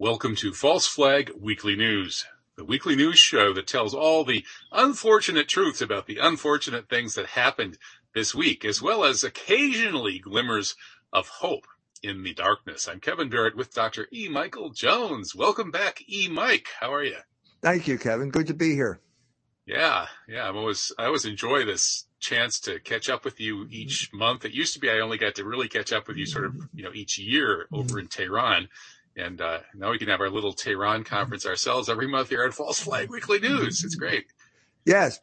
Welcome to False Flag Weekly News, the weekly news show that tells all the unfortunate truths about the unfortunate things that happened this week, as well as occasionally glimmers of hope in the darkness. I'm Kevin Barrett with Dr. E. Michael Jones. Welcome back, E. Mike. How are you? Thank you, Kevin. Good to be here. Yeah, yeah. I'm always I always enjoy this chance to catch up with you each month. It used to be I only got to really catch up with you sort of, you know, each year over in Tehran. And uh, now we can have our little Tehran conference ourselves every month here at False Flag Weekly News. It's great. Yes.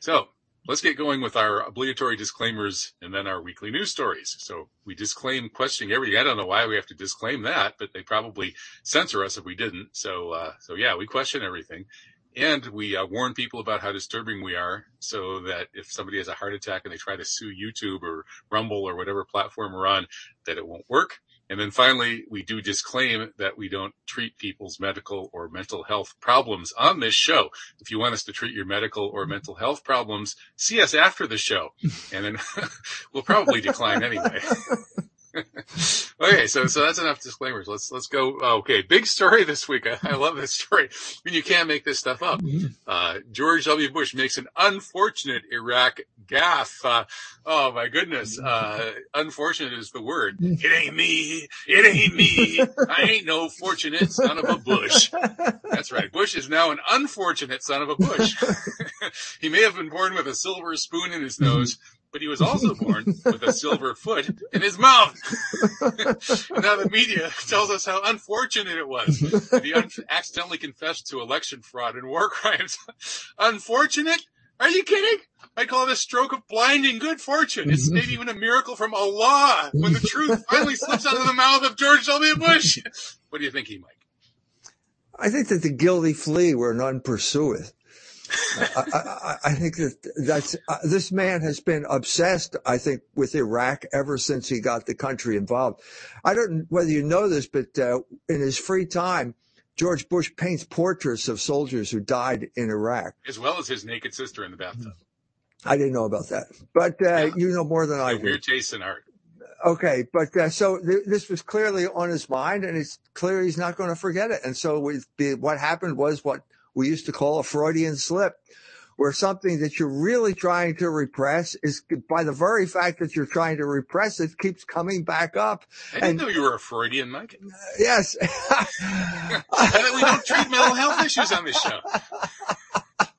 So let's get going with our obligatory disclaimers and then our weekly news stories. So we disclaim questioning everything. I don't know why we have to disclaim that, but they probably censor us if we didn't. So, uh, so yeah, we question everything. And we uh, warn people about how disturbing we are so that if somebody has a heart attack and they try to sue YouTube or Rumble or whatever platform we're on, that it won't work. And then finally, we do disclaim that we don't treat people's medical or mental health problems on this show. If you want us to treat your medical or mental health problems, see us after the show and then we'll probably decline anyway. okay, so so that's enough disclaimers. Let's let's go. Okay, big story this week. I, I love this story. I mean, you can't make this stuff up. Uh, George W. Bush makes an unfortunate Iraq gaffe. Uh, oh my goodness, uh, unfortunate is the word. It ain't me. It ain't me. I ain't no fortunate son of a Bush. That's right. Bush is now an unfortunate son of a Bush. he may have been born with a silver spoon in his nose but he was also born with a silver foot in his mouth. now the media tells us how unfortunate it was that he un- accidentally confessed to election fraud and war crimes. unfortunate? Are you kidding? I call it a stroke of blinding good fortune. It's maybe even a miracle from Allah when the truth finally slips out of the mouth of George W. Bush. What do you think, Mike? I think that the guilty flee where none pursueth. I, I, I, think that that's uh, this man has been obsessed. I think with Iraq ever since he got the country involved. I don't whether you know this, but uh, in his free time, George Bush paints portraits of soldiers who died in Iraq, as well as his naked sister in the bathtub. I didn't know about that, but uh, yeah. you know more than I do. Weird in art. Okay, but uh, so th- this was clearly on his mind, and it's clear he's not going to forget it. And so we, what happened was what we used to call a Freudian slip, where something that you're really trying to repress is by the very fact that you're trying to repress it keeps coming back up. I didn't and, know you were a Freudian, Mike. Uh, yes. we don't treat mental health issues on this show.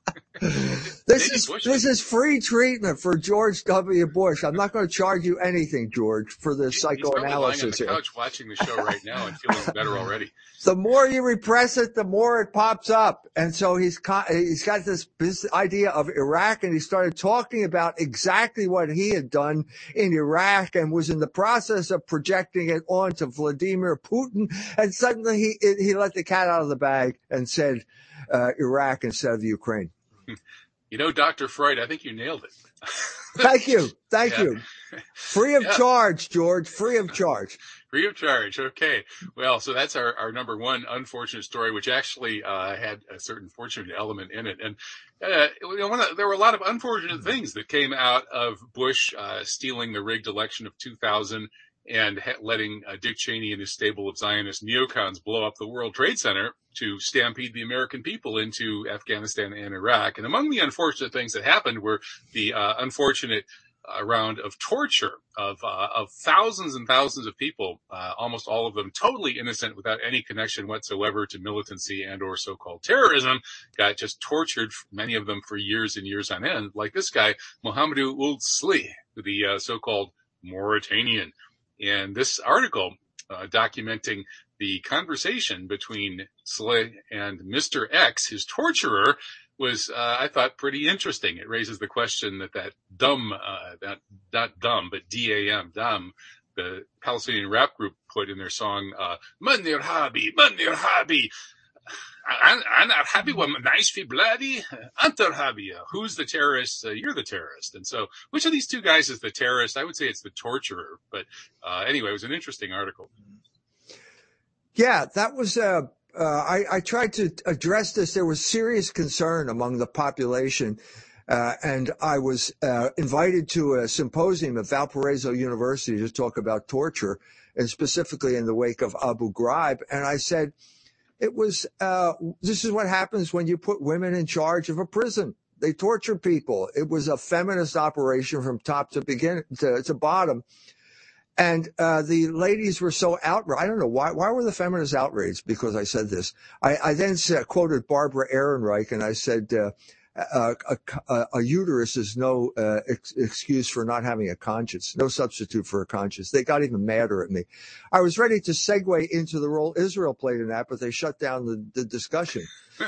this is this is free treatment for George W. Bush. I'm not going to charge you anything, George, for the psychoanalysis He's on the couch watching the show right now and feeling better already. The more you repress it, the more it pops up, and so he's he's got this, this idea of Iraq, and he started talking about exactly what he had done in Iraq, and was in the process of projecting it onto Vladimir Putin, and suddenly he he let the cat out of the bag and said uh, Iraq instead of Ukraine. You know, Dr. Freud, I think you nailed it. Thank you. Thank yeah. you. Free of yeah. charge, George. Free of charge. Free of charge. Okay. Well, so that's our, our number one unfortunate story, which actually uh, had a certain fortunate element in it. And uh, you know, of, there were a lot of unfortunate things that came out of Bush uh, stealing the rigged election of 2000 and letting uh, Dick Cheney and his stable of Zionist neocons blow up the World Trade Center to stampede the American people into Afghanistan and Iraq. And among the unfortunate things that happened were the uh, unfortunate uh, round of torture of uh, of thousands and thousands of people, uh, almost all of them totally innocent, without any connection whatsoever to militancy and or so-called terrorism, got just tortured. Many of them for years and years on end, like this guy Mohamedou Ould Slahi, the uh, so-called Mauritanian and this article uh, documenting the conversation between Slahi and Mr. X, his torturer, was, uh, I thought, pretty interesting. It raises the question that that dumb, uh, that, not dumb, but D-A-M, dumb, the Palestinian rap group put in their song, uh, Manir Habi, Manir Habi, I'm not happy with nice fi bloody. Antar happy. Who's the terrorist? Uh, you're the terrorist. And so, which of these two guys is the terrorist? I would say it's the torturer. But uh, anyway, it was an interesting article. Yeah, that was. Uh, uh, I, I tried to address this. There was serious concern among the population Uh, and I was uh, invited to a symposium at Valparaiso University to talk about torture, and specifically in the wake of Abu Ghraib. And I said, it was, uh, this is what happens when you put women in charge of a prison. They torture people. It was a feminist operation from top to begin to, to bottom. And uh, the ladies were so outraged. I don't know why. Why were the feminists outraged? Because I said this. I, I then said, quoted Barbara Ehrenreich, and I said, uh, a, a, a, uterus is no uh, ex- excuse for not having a conscience, no substitute for a conscience. They got even madder at me. I was ready to segue into the role Israel played in that, but they shut down the, the discussion. you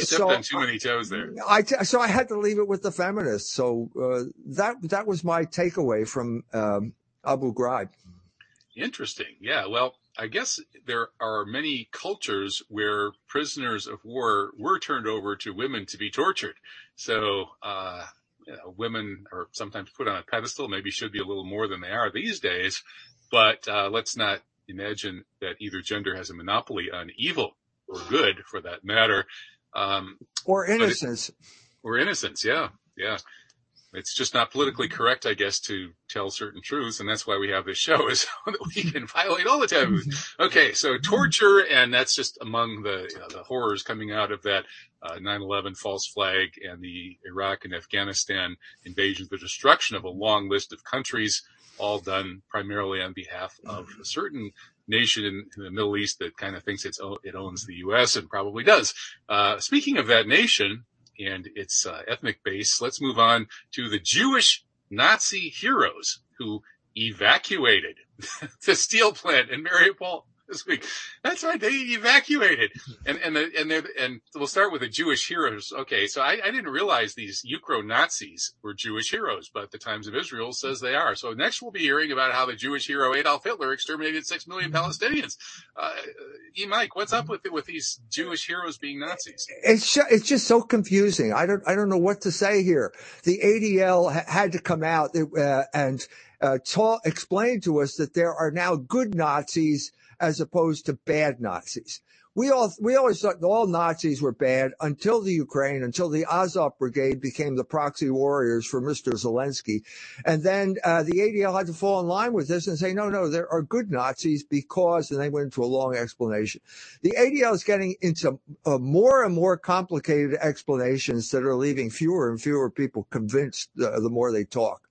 stepped so, on too many toes there. I t- so I had to leave it with the feminists. So uh, that that was my takeaway from um, Abu Ghraib. Interesting. Yeah. Well, I guess there are many cultures where prisoners of war were turned over to women to be tortured. So, uh, you know, women are sometimes put on a pedestal, maybe should be a little more than they are these days. But uh, let's not imagine that either gender has a monopoly on evil or good, for that matter, um, or innocence, it, or innocence. Yeah, yeah it's just not politically correct, I guess, to tell certain truths, and that's why we have this show is so that we can violate all the taboos. Okay, so torture, and that's just among the know, the horrors coming out of that uh, 9/11 false flag and the Iraq and Afghanistan invasions, the destruction of a long list of countries, all done primarily on behalf of a certain nation in, in the Middle East that kind of thinks it's it owns the U.S. and probably does. Uh, speaking of that nation, and its uh, ethnic base. Let's move on to the Jewish Nazi heroes who evacuated the steel plant in Mariupol this week. That's right. They evacuated and, and, the, and, and we'll start with the Jewish heroes. Okay. So I, I didn't realize these Ukro Nazis were Jewish heroes, but the Times of Israel says they are. So next we'll be hearing about how the Jewish hero Adolf Hitler exterminated six million Palestinians. Uh, e. Mike, what's up with with these Jewish heroes being Nazis? It's, it's just so confusing. I don't, I don't know what to say here. The ADL had to come out uh, and, uh, to us that there are now good Nazis as opposed to bad Nazis. We all, we always thought all Nazis were bad until the Ukraine, until the Azov Brigade became the proxy warriors for Mr. Zelensky. And then, uh, the ADL had to fall in line with this and say, no, no, there are good Nazis because, and they went into a long explanation. The ADL is getting into uh, more and more complicated explanations that are leaving fewer and fewer people convinced uh, the more they talk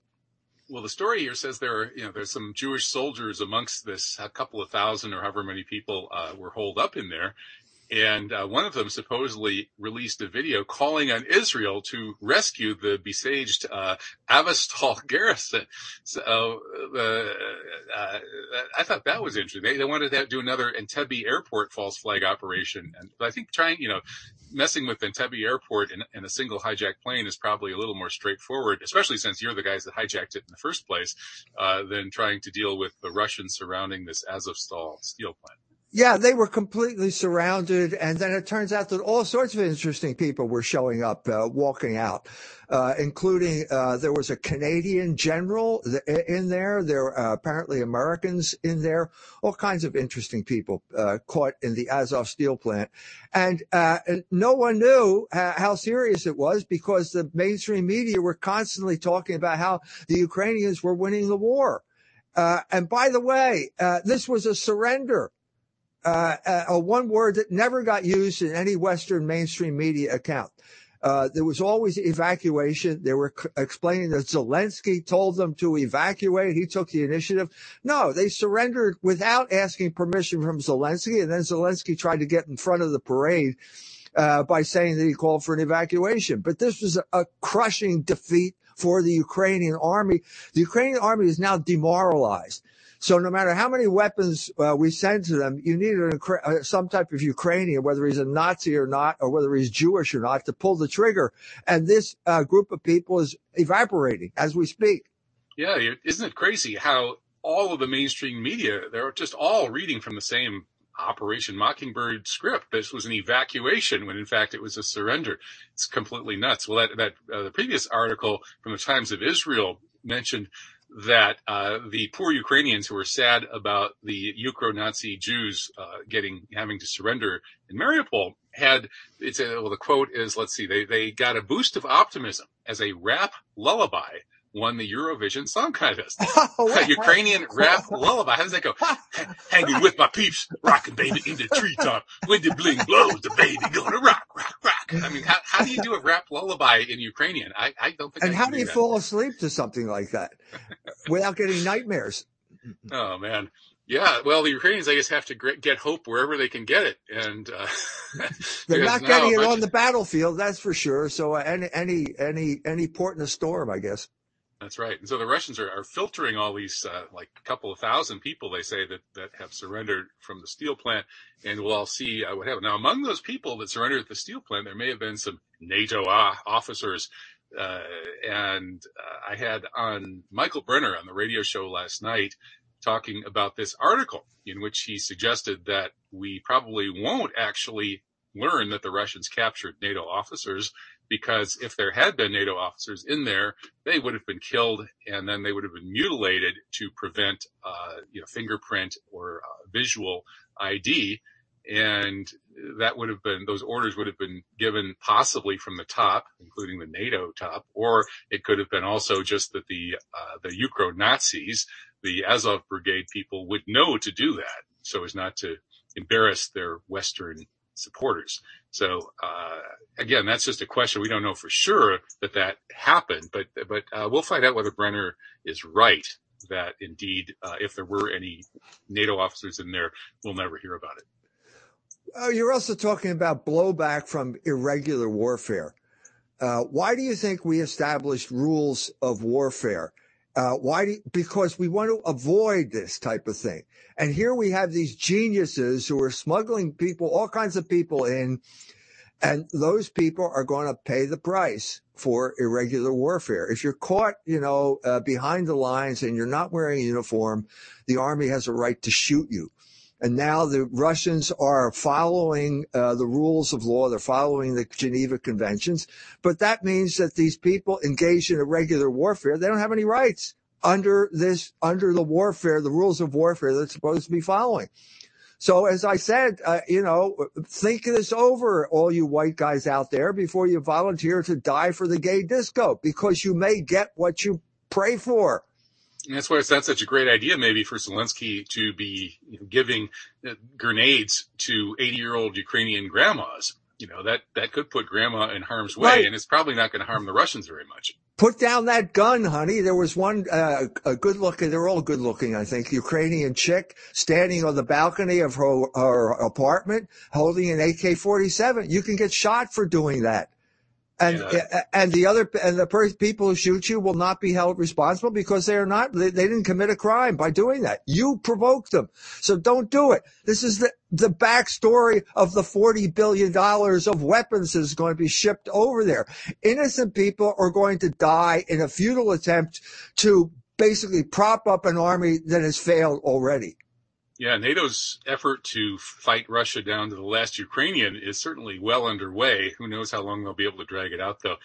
well, the story here says there are, you know, there's some Jewish soldiers amongst this, a couple of thousand or however many people uh, were holed up in there. And uh, one of them supposedly released a video calling on Israel to rescue the besieged uh, garrison. So uh, uh, I thought that was interesting. They, they wanted to do another Entebbe airport false flag operation, and I think trying, you know, messing with Entebbe airport in, in, a single hijacked plane is probably a little more straightforward, especially since you're the guys that hijacked it in the first place, uh, than trying to deal with the Russians surrounding this Azovstal steel plant. Yeah, they were completely surrounded, and then it turns out that all sorts of interesting people were showing up, uh, walking out, uh, including uh, there was a Canadian general in there. There were uh, apparently Americans in there. All kinds of interesting people uh, caught in the Azov steel plant, and uh, no one knew how serious it was because the mainstream media were constantly talking about how the Ukrainians were winning the war. and by the way, this was a surrender uh, a one word that never got used in any Western mainstream media account. Uh, there was always evacuation. They were c- explaining that Zelensky told them to evacuate. He took the initiative. No, they surrendered without asking permission from Zelensky. And then Zelensky tried to get in front of the parade uh, by saying that he called for an evacuation. But this was a, a crushing defeat for the Ukrainian army. The Ukrainian army is now demoralized. So no matter how many weapons uh, we send to them, you need an, uh, some type of Ukrainian, whether he's a Nazi or not, or whether he's Jewish or not, to pull the trigger. And this uh, group of people is evaporating as we speak. Yeah, isn't it crazy how all of the mainstream media, they're just all reading from the same Operation Mockingbird script. This was an evacuation when in fact it was a surrender. It's completely nuts. Well, that, that uh, the previous article from the Times of Israel mentioned that uh, the poor Ukrainians who were sad about the Ukro Nazi Jews uh, getting having to surrender in Mariupol had it's a, well the quote is let's see they they got a boost of optimism as a rap lullaby won the Eurovision Song Contest. Oh, Ukrainian rap lullaby. How does that go? Hanging with my peeps, rocking baby in the treetop. When the bling blows, the baby gonna rock, rock, rock. I mean, how, how do you do a rap lullaby in Ukrainian? I, I don't think. And how do you that. fall asleep to something like that without getting nightmares? Oh man. Yeah, well, the Ukrainians, I guess, have to get hope wherever they can get it, and uh, they're not getting it on the battlefield, that's for sure. So uh, any any any any port in a storm, I guess. That's right. And so the Russians are, are filtering all these, uh, like a couple of thousand people, they say that, that have surrendered from the steel plant. And we'll all see uh, what happens. Now, among those people that surrendered at the steel plant, there may have been some NATO uh, officers. Uh, and uh, I had on Michael Brenner on the radio show last night talking about this article in which he suggested that we probably won't actually learn that the Russians captured NATO officers because if there had been NATO officers in there, they would have been killed and then they would have been mutilated to prevent, uh, you know, fingerprint or uh, visual ID. And that would have been, those orders would have been given possibly from the top, including the NATO top, or it could have been also just that the, uh, the Ukro Nazis, the Azov brigade people would know to do that so as not to embarrass their Western supporters. So uh, again, that's just a question. We don't know for sure that that happened, but but uh, we'll find out whether Brenner is right that indeed, uh, if there were any NATO officers in there, we'll never hear about it. Oh, you're also talking about blowback from irregular warfare. Uh, why do you think we established rules of warfare? Uh, why? Do, because we want to avoid this type of thing. And here we have these geniuses who are smuggling people, all kinds of people in, and those people are going to pay the price for irregular warfare. If you're caught, you know, uh, behind the lines and you're not wearing a uniform, the army has a right to shoot you. And now the Russians are following uh, the rules of law. They're following the Geneva Conventions. But that means that these people engaged in irregular warfare, they don't have any rights under this, under the warfare, the rules of warfare they're supposed to be following. So as I said, uh, you know, think this over, all you white guys out there, before you volunteer to die for the gay disco, because you may get what you pray for. And that's why it's not such a great idea, maybe, for Zelensky to be giving uh, grenades to 80 year old Ukrainian grandmas. You know, that, that could put grandma in harm's way, right. and it's probably not going to harm the Russians very much. Put down that gun, honey. There was one, uh, a good looking, they're all good looking, I think, Ukrainian chick standing on the balcony of her, her apartment holding an AK 47. You can get shot for doing that. And yeah. and the other and the per- people who shoot you will not be held responsible because they are not they, they, didn't commit a crime by doing that. You provoked them, so don't do it. This is the the backstory of the forty billion dollars of weapons that is going to be shipped over there. Innocent people are going to die in a futile attempt to basically prop up an army that has failed already. Yeah, NATO's effort to fight Russia down to the last Ukrainian is certainly well underway. Who knows how long they'll be able to drag it out though.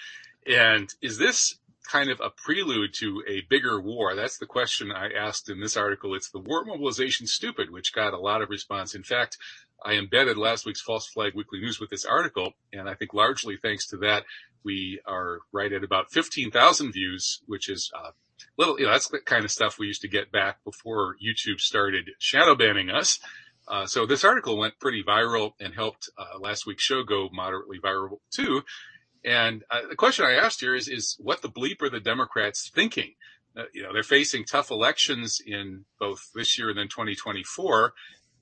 And is this kind of a prelude to a bigger war? That's the question I asked in this article. It's the war mobilization stupid, which got a lot of response. In fact, I embedded last week's False Flag Weekly News with this article, and I think largely thanks to that, we are right at about 15,000 views, which is uh, little, you know, that's the kind of stuff we used to get back before YouTube started shadow banning us. Uh, so this article went pretty viral and helped uh, last week's show go moderately viral too. And uh, the question I asked here is, is what the bleep are the Democrats thinking? Uh, you know, they're facing tough elections in both this year and then 2024,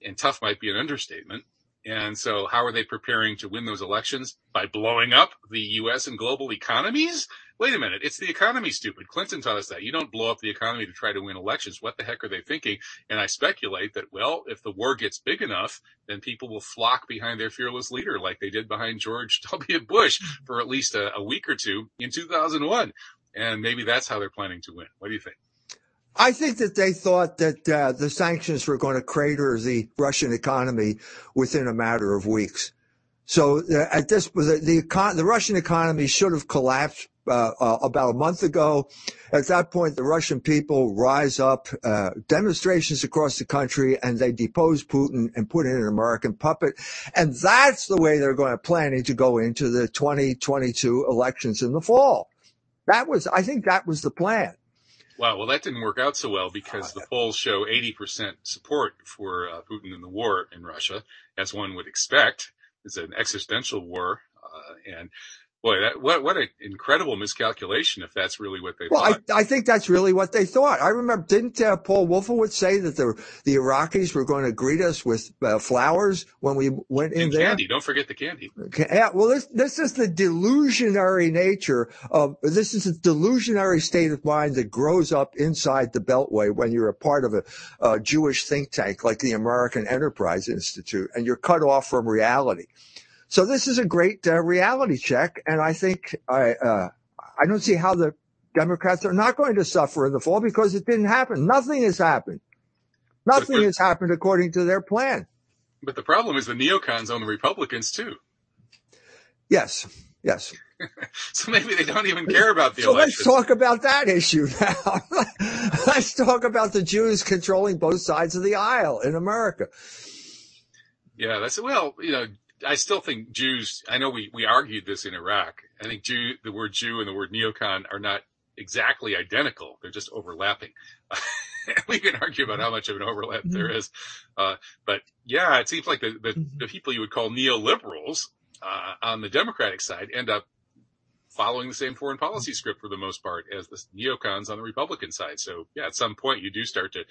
and tough might be an understatement. And so how are they preparing to win those elections? By blowing up the U.S. and global economies? Wait a minute. It's the economy, stupid. Clinton taught us that. You don't blow up the economy to try to win elections. What the heck are they thinking? And I speculate that, well, if the war gets big enough, then people will flock behind their fearless leader like they did behind George W. Bush for at least a, a week or two in 2001. And maybe that's how they're planning to win. What do you think? I think that they thought that uh, the sanctions were going to crater the Russian economy within a matter of weeks. So uh, at this, the the, econ- the Russian economy should have collapsed uh, uh, about a month ago. At that point, the Russian people rise up, uh, demonstrations across the country, and they depose Putin and put in an American puppet. And that's the way they're going to planning to go into the 2022 elections in the fall. That was, I think that was the plan. Wow. Well, that didn't work out so well because the polls show 80% support for uh, Putin in the war in Russia, as one would expect. It's an existential war. Uh, and Boy, that, what what an incredible miscalculation if that's really what they well, thought. I, I think that's really what they thought. I remember, didn't uh, Paul Wolfowitz say that the the Iraqis were going to greet us with uh, flowers when we went in and there? candy. Don't forget the candy. Yeah, well, this this is the delusionary nature of this is a delusionary state of mind that grows up inside the Beltway when you're a part of a, a Jewish think tank like the American Enterprise Institute, and you're cut off from reality. So this is a great uh, reality check, and I think I uh, I don't see how the Democrats are not going to suffer in the fall because it didn't happen. Nothing has happened. Nothing has happened according to their plan. But the problem is the neocons own the Republicans too. Yes, yes. so maybe they don't even care about the so elections. let's talk about that issue now. let's talk about the Jews controlling both sides of the aisle in America. Yeah, that's well, you know, I still think Jews, I know we, we argued this in Iraq. I think Jew, the word Jew and the word neocon are not exactly identical. They're just overlapping. we can argue about how much of an overlap mm-hmm. there is. Uh, but yeah, it seems like the, the, mm-hmm. the people you would call neoliberals, uh, on the Democratic side end up following the same foreign policy script for the most part as the neocons on the Republican side. So yeah, at some point you do start to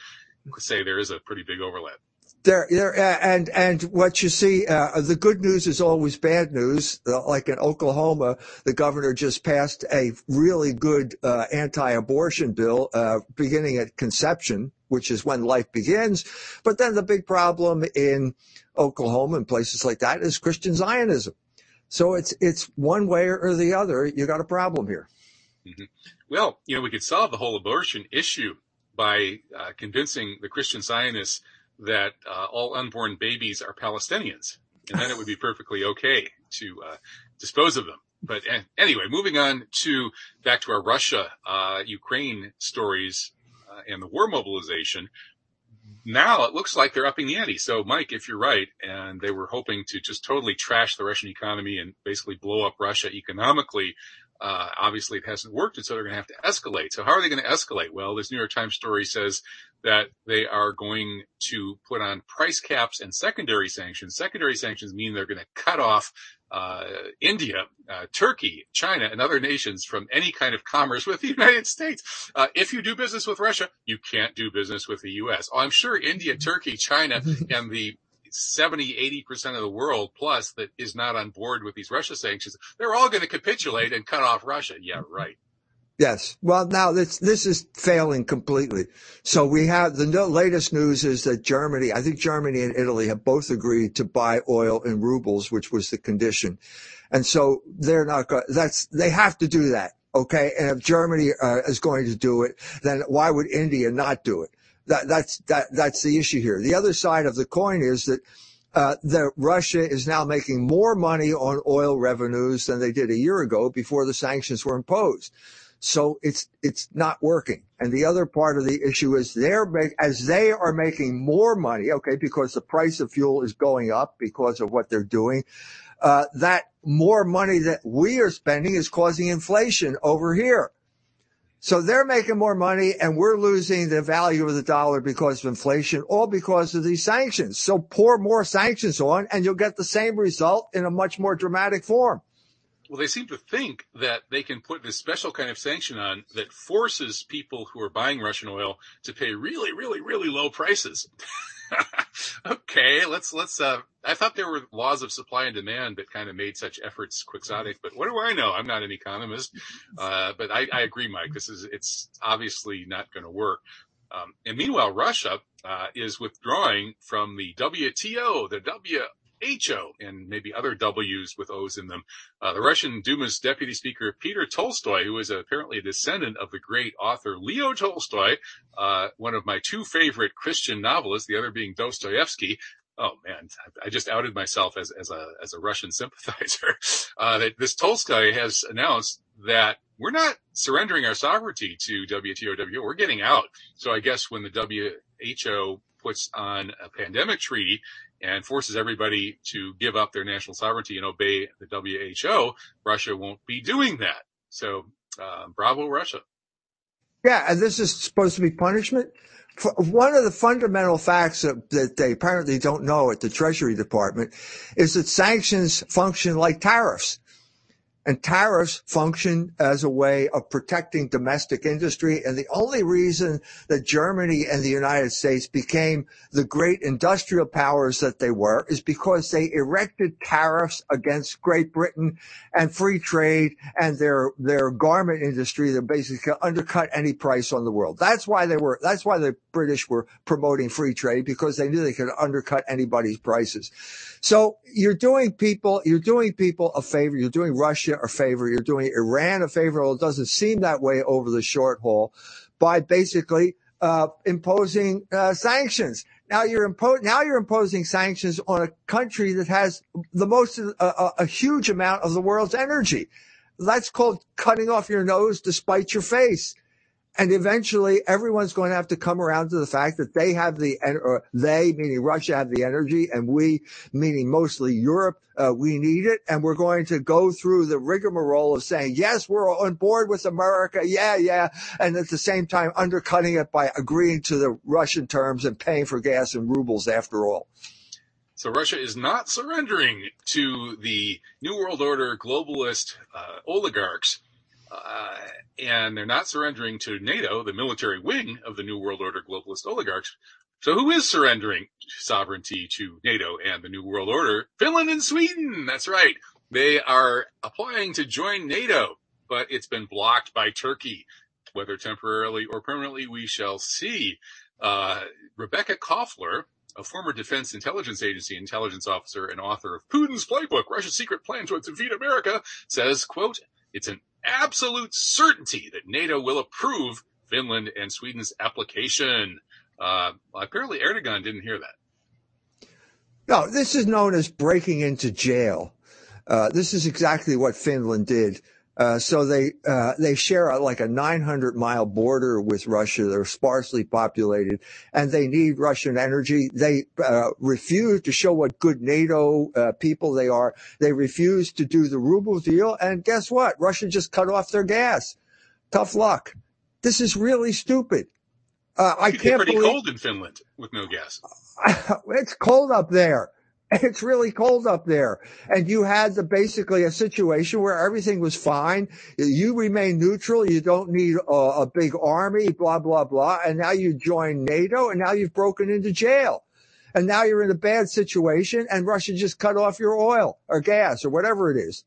say there is a pretty big overlap. There, there, and and what you see, uh, the good news is always bad news. Uh, like in Oklahoma, the governor just passed a really good uh, anti-abortion bill, uh, beginning at conception, which is when life begins. But then the big problem in Oklahoma and places like that is Christian Zionism. So it's it's one way or the other. You got a problem here. Mm-hmm. Well, you know, we could solve the whole abortion issue by uh, convincing the Christian Zionists that uh, all unborn babies are Palestinians, and then it would be perfectly okay to uh, dispose of them. But anyway, moving on to back to our Russia, uh, Ukraine stories uh, and the war mobilization. Now it looks like they're upping the ante. So, Mike, if you're right, and they were hoping to just totally trash the Russian economy and basically blow up Russia economically, uh, obviously it hasn't worked, and so they're going to have to escalate. So how are they going to escalate? Well, this New York Times story says that they are going to put on price caps and secondary sanctions. Secondary sanctions mean they're going to cut off uh, India, uh, Turkey, China, and other nations from any kind of commerce with the United States. Uh, if you do business with Russia, you can't do business with the U.S. Oh, I'm sure India, Turkey, China, and the 70, 80% of the world plus that is not on board with these Russia sanctions, they're all going to capitulate and cut off Russia. Yeah, right. Yes. Well, now this this is failing completely. So we have the latest news is that Germany, I think Germany and Italy have both agreed to buy oil in rubles, which was the condition, and so they're not. That's they have to do that. Okay, and if Germany uh, is going to do it, then why would India not do it? That, that's that, that's the issue here. The other side of the coin is that uh, that Russia is now making more money on oil revenues than they did a year ago before the sanctions were imposed. So it's it's not working. And the other part of the issue is they're make, as they are making more money, okay, because the price of fuel is going up because of what they're doing. Uh, that more money that we are spending is causing inflation over here. So they're making more money and we're losing the value of the dollar because of inflation, all because of these sanctions. So pour more sanctions on and you'll get the same result in a much more dramatic form. Well, they seem to think that they can put this special kind of sanction on that forces people who are buying Russian oil to pay really, really, really low prices. okay, let's let's. Uh, I thought there were laws of supply and demand that kind of made such efforts quixotic, but what do I know? I'm not an economist, uh, but I, I, agree, Mike. This is it's obviously not going to work. Um, and meanwhile, Russia uh, is withdrawing from the WTO, the W HO and maybe other W's with O's in them. Uh, the Russian Duma's deputy speaker, Peter Tolstoy, who is apparently a descendant of the great author Leo Tolstoy, uh, one of my two favorite Christian novelists, the other being Dostoevsky. Oh man, I just outed myself as, as a, as a Russian sympathizer. Uh, that this Tolstoy has announced that we're not surrendering our sovereignty to WTO, We're getting out. So I guess when the WHO puts on a pandemic treaty and forces everybody to give up their national sovereignty and obey the WHO, Russia won't be doing that. So, uh, bravo, Russia. Yeah, and this is supposed to be punishment. One of the fundamental facts that, that they apparently don't know at the Treasury Department is that sanctions function like tariffs. And tariffs function as a way of protecting domestic industry. And the only reason that Germany and the United States became the great industrial powers that they were is because they erected tariffs against Great Britain and free trade and their, their garment industry that basically undercut any price on the world. That's why they were that's why they British were promoting free trade because they knew they could undercut anybody's prices. So you're doing people, you're doing people a favor. You're doing Russia a favor. You're doing Iran a favor. Well, it doesn't seem that way over the short haul by basically uh, imposing uh, sanctions. Now you're impo- now you're imposing sanctions on a country that has the most uh, a huge amount of the world's energy. That's called cutting off your nose to spite your face. And eventually everyone's going to have to come around to the fact that they have the, or they, meaning Russia, have the energy and we, meaning mostly Europe, uh, we need it. And we're going to go through the rigmarole of saying, yes, we're on board with America. Yeah, yeah. And at the same time, undercutting it by agreeing to the Russian terms and paying for gas in rubles after all. So Russia is not surrendering to the New World Order globalist uh, oligarchs uh, and they're not surrendering to NATO, the military wing of the New World Order globalist oligarchs. So who is surrendering sovereignty to NATO and the New World Order? Finland and Sweden. That's right. They are applying to join NATO, but it's been blocked by Turkey. Whether temporarily or permanently, we shall see. Uh, Rebecca Koffler, a former Defense Intelligence Agency intelligence officer and author of Putin's Playbook, Russia's Secret Plan to Defeat America, says, quote, it's an absolute certainty that NATO will approve Finland and Sweden's application. Uh, apparently Erdogan didn't hear that. No, this is known as breaking into jail. Uh, this is exactly what Finland did uh, so they uh, they share a, like a 900 mile border with Russia. They're sparsely populated, and they need Russian energy. They uh, refuse to show what good NATO uh, people they are. They refuse to do the ruble deal, and guess what? Russia just cut off their gas. Tough luck. This is really stupid. Uh, I can't pretty believe cold in Finland with no gas. it's cold up there. It's really cold up there. And you had the, basically a situation where everything was fine. You remain neutral. You don't need a, a big army, blah, blah, blah. And now you join NATO and now you've broken into jail. And now you're in a bad situation and Russia just cut off your oil or gas or whatever it is.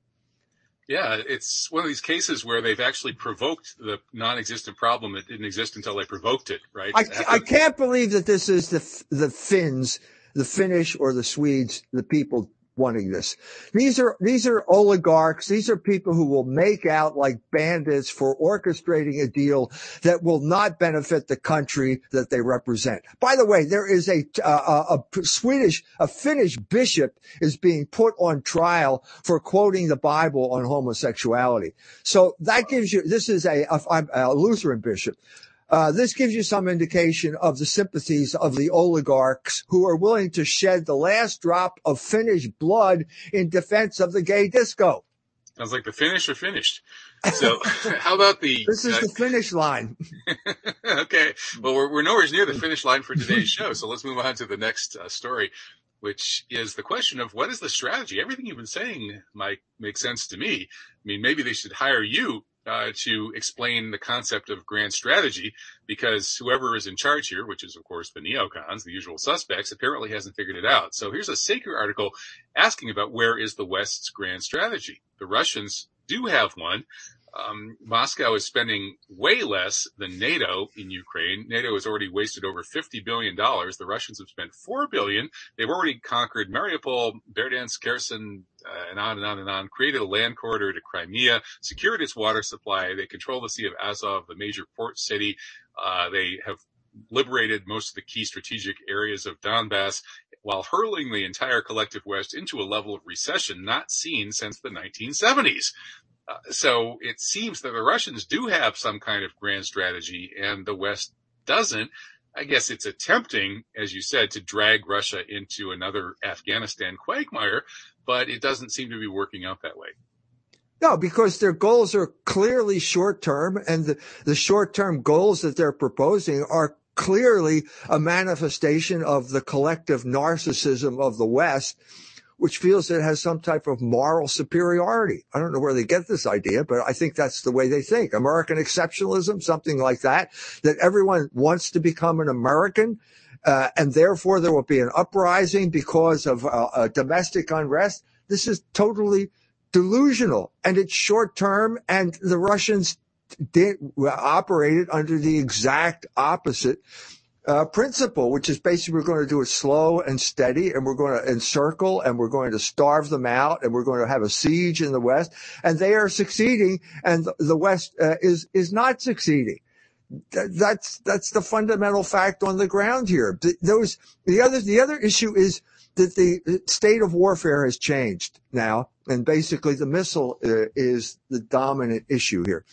Yeah, it's one of these cases where they've actually provoked the non-existent problem that didn't exist until they provoked it, right? I, I can't believe that this is the the Finns the Finnish or the Swedes, the people wanting this. These are, these are oligarchs. These are people who will make out like bandits for orchestrating a deal that will not benefit the country that they represent. By the way, there is a, uh, a, a Swedish, a Finnish bishop is being put on trial for quoting the Bible on homosexuality. So that gives you, this is a, a, a Lutheran bishop. Uh, this gives you some indication of the sympathies of the oligarchs who are willing to shed the last drop of Finnish blood in defense of the gay disco. Sounds like the Finnish are finished. So how about the? This is uh, the finish line. okay. Well, we're, we're nowhere near the finish line for today's show. So let's move on to the next uh, story, which is the question of what is the strategy? Everything you've been saying might make sense to me. I mean, maybe they should hire you uh, to explain the concept of grand strategy because whoever is in charge here, which is of course the neocons, the usual suspects, apparently hasn't figured it out. So here's a Saker article asking about where is the West's grand strategy. The Russians do have one, um, Moscow is spending way less than NATO in Ukraine. NATO has already wasted over $50 billion. The Russians have spent 4 billion. They've already conquered Mariupol, Berdyansk, Kherson, uh, and on and on and on, created a land corridor to Crimea, secured its water supply. They control the Sea of Azov, the major port city. Uh, they have liberated most of the key strategic areas of Donbass while hurling the entire collective West into a level of recession not seen since the 1970s. Uh, so it seems that the Russians do have some kind of grand strategy and the West doesn't. I guess it's attempting, as you said, to drag Russia into another Afghanistan quagmire, but it doesn't seem to be working out that way. No, because their goals are clearly short term and the, the short term goals that they're proposing are clearly a manifestation of the collective narcissism of the West, which feels it has some type of moral superiority. I don't know where they get this idea, but I think that's the way they think. American exceptionalism, something like that, that everyone wants to become an American. Uh, and therefore there will be an uprising because of uh, domestic unrest. This is totally delusional and it's short term and the Russians did, operated under the exact opposite uh, principle, which is basically we're going to do it slow and steady and we're going to encircle and we're going to starve them out and we're going to have a siege in the West and they are succeeding and the West uh, is, is not succeeding. That's, that's the fundamental fact on the ground here. Those, the other, the other issue is that the state of warfare has changed now. And basically the missile uh, is the dominant issue here.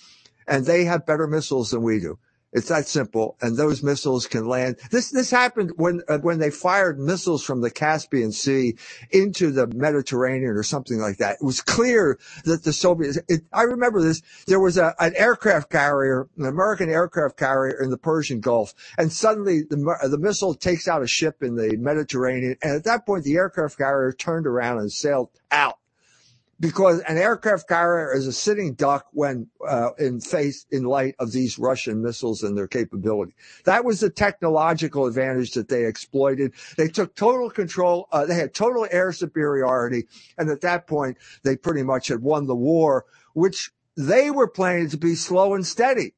And they have better missiles than we do. It's that simple. And those missiles can land. This, this happened when, uh, when they fired missiles from the Caspian Sea into the Mediterranean or something like that. It was clear that the Soviets, it, I remember this. There was a, an aircraft carrier, an American aircraft carrier in the Persian Gulf. And suddenly the, the missile takes out a ship in the Mediterranean. And at that point, the aircraft carrier turned around and sailed out because an aircraft carrier is a sitting duck when uh, in face in light of these Russian missiles and their capability. That was the technological advantage that they exploited. They took total control. Uh, they had total air superiority, and at that point, they pretty much had won the war, which they were planning to be slow and steady.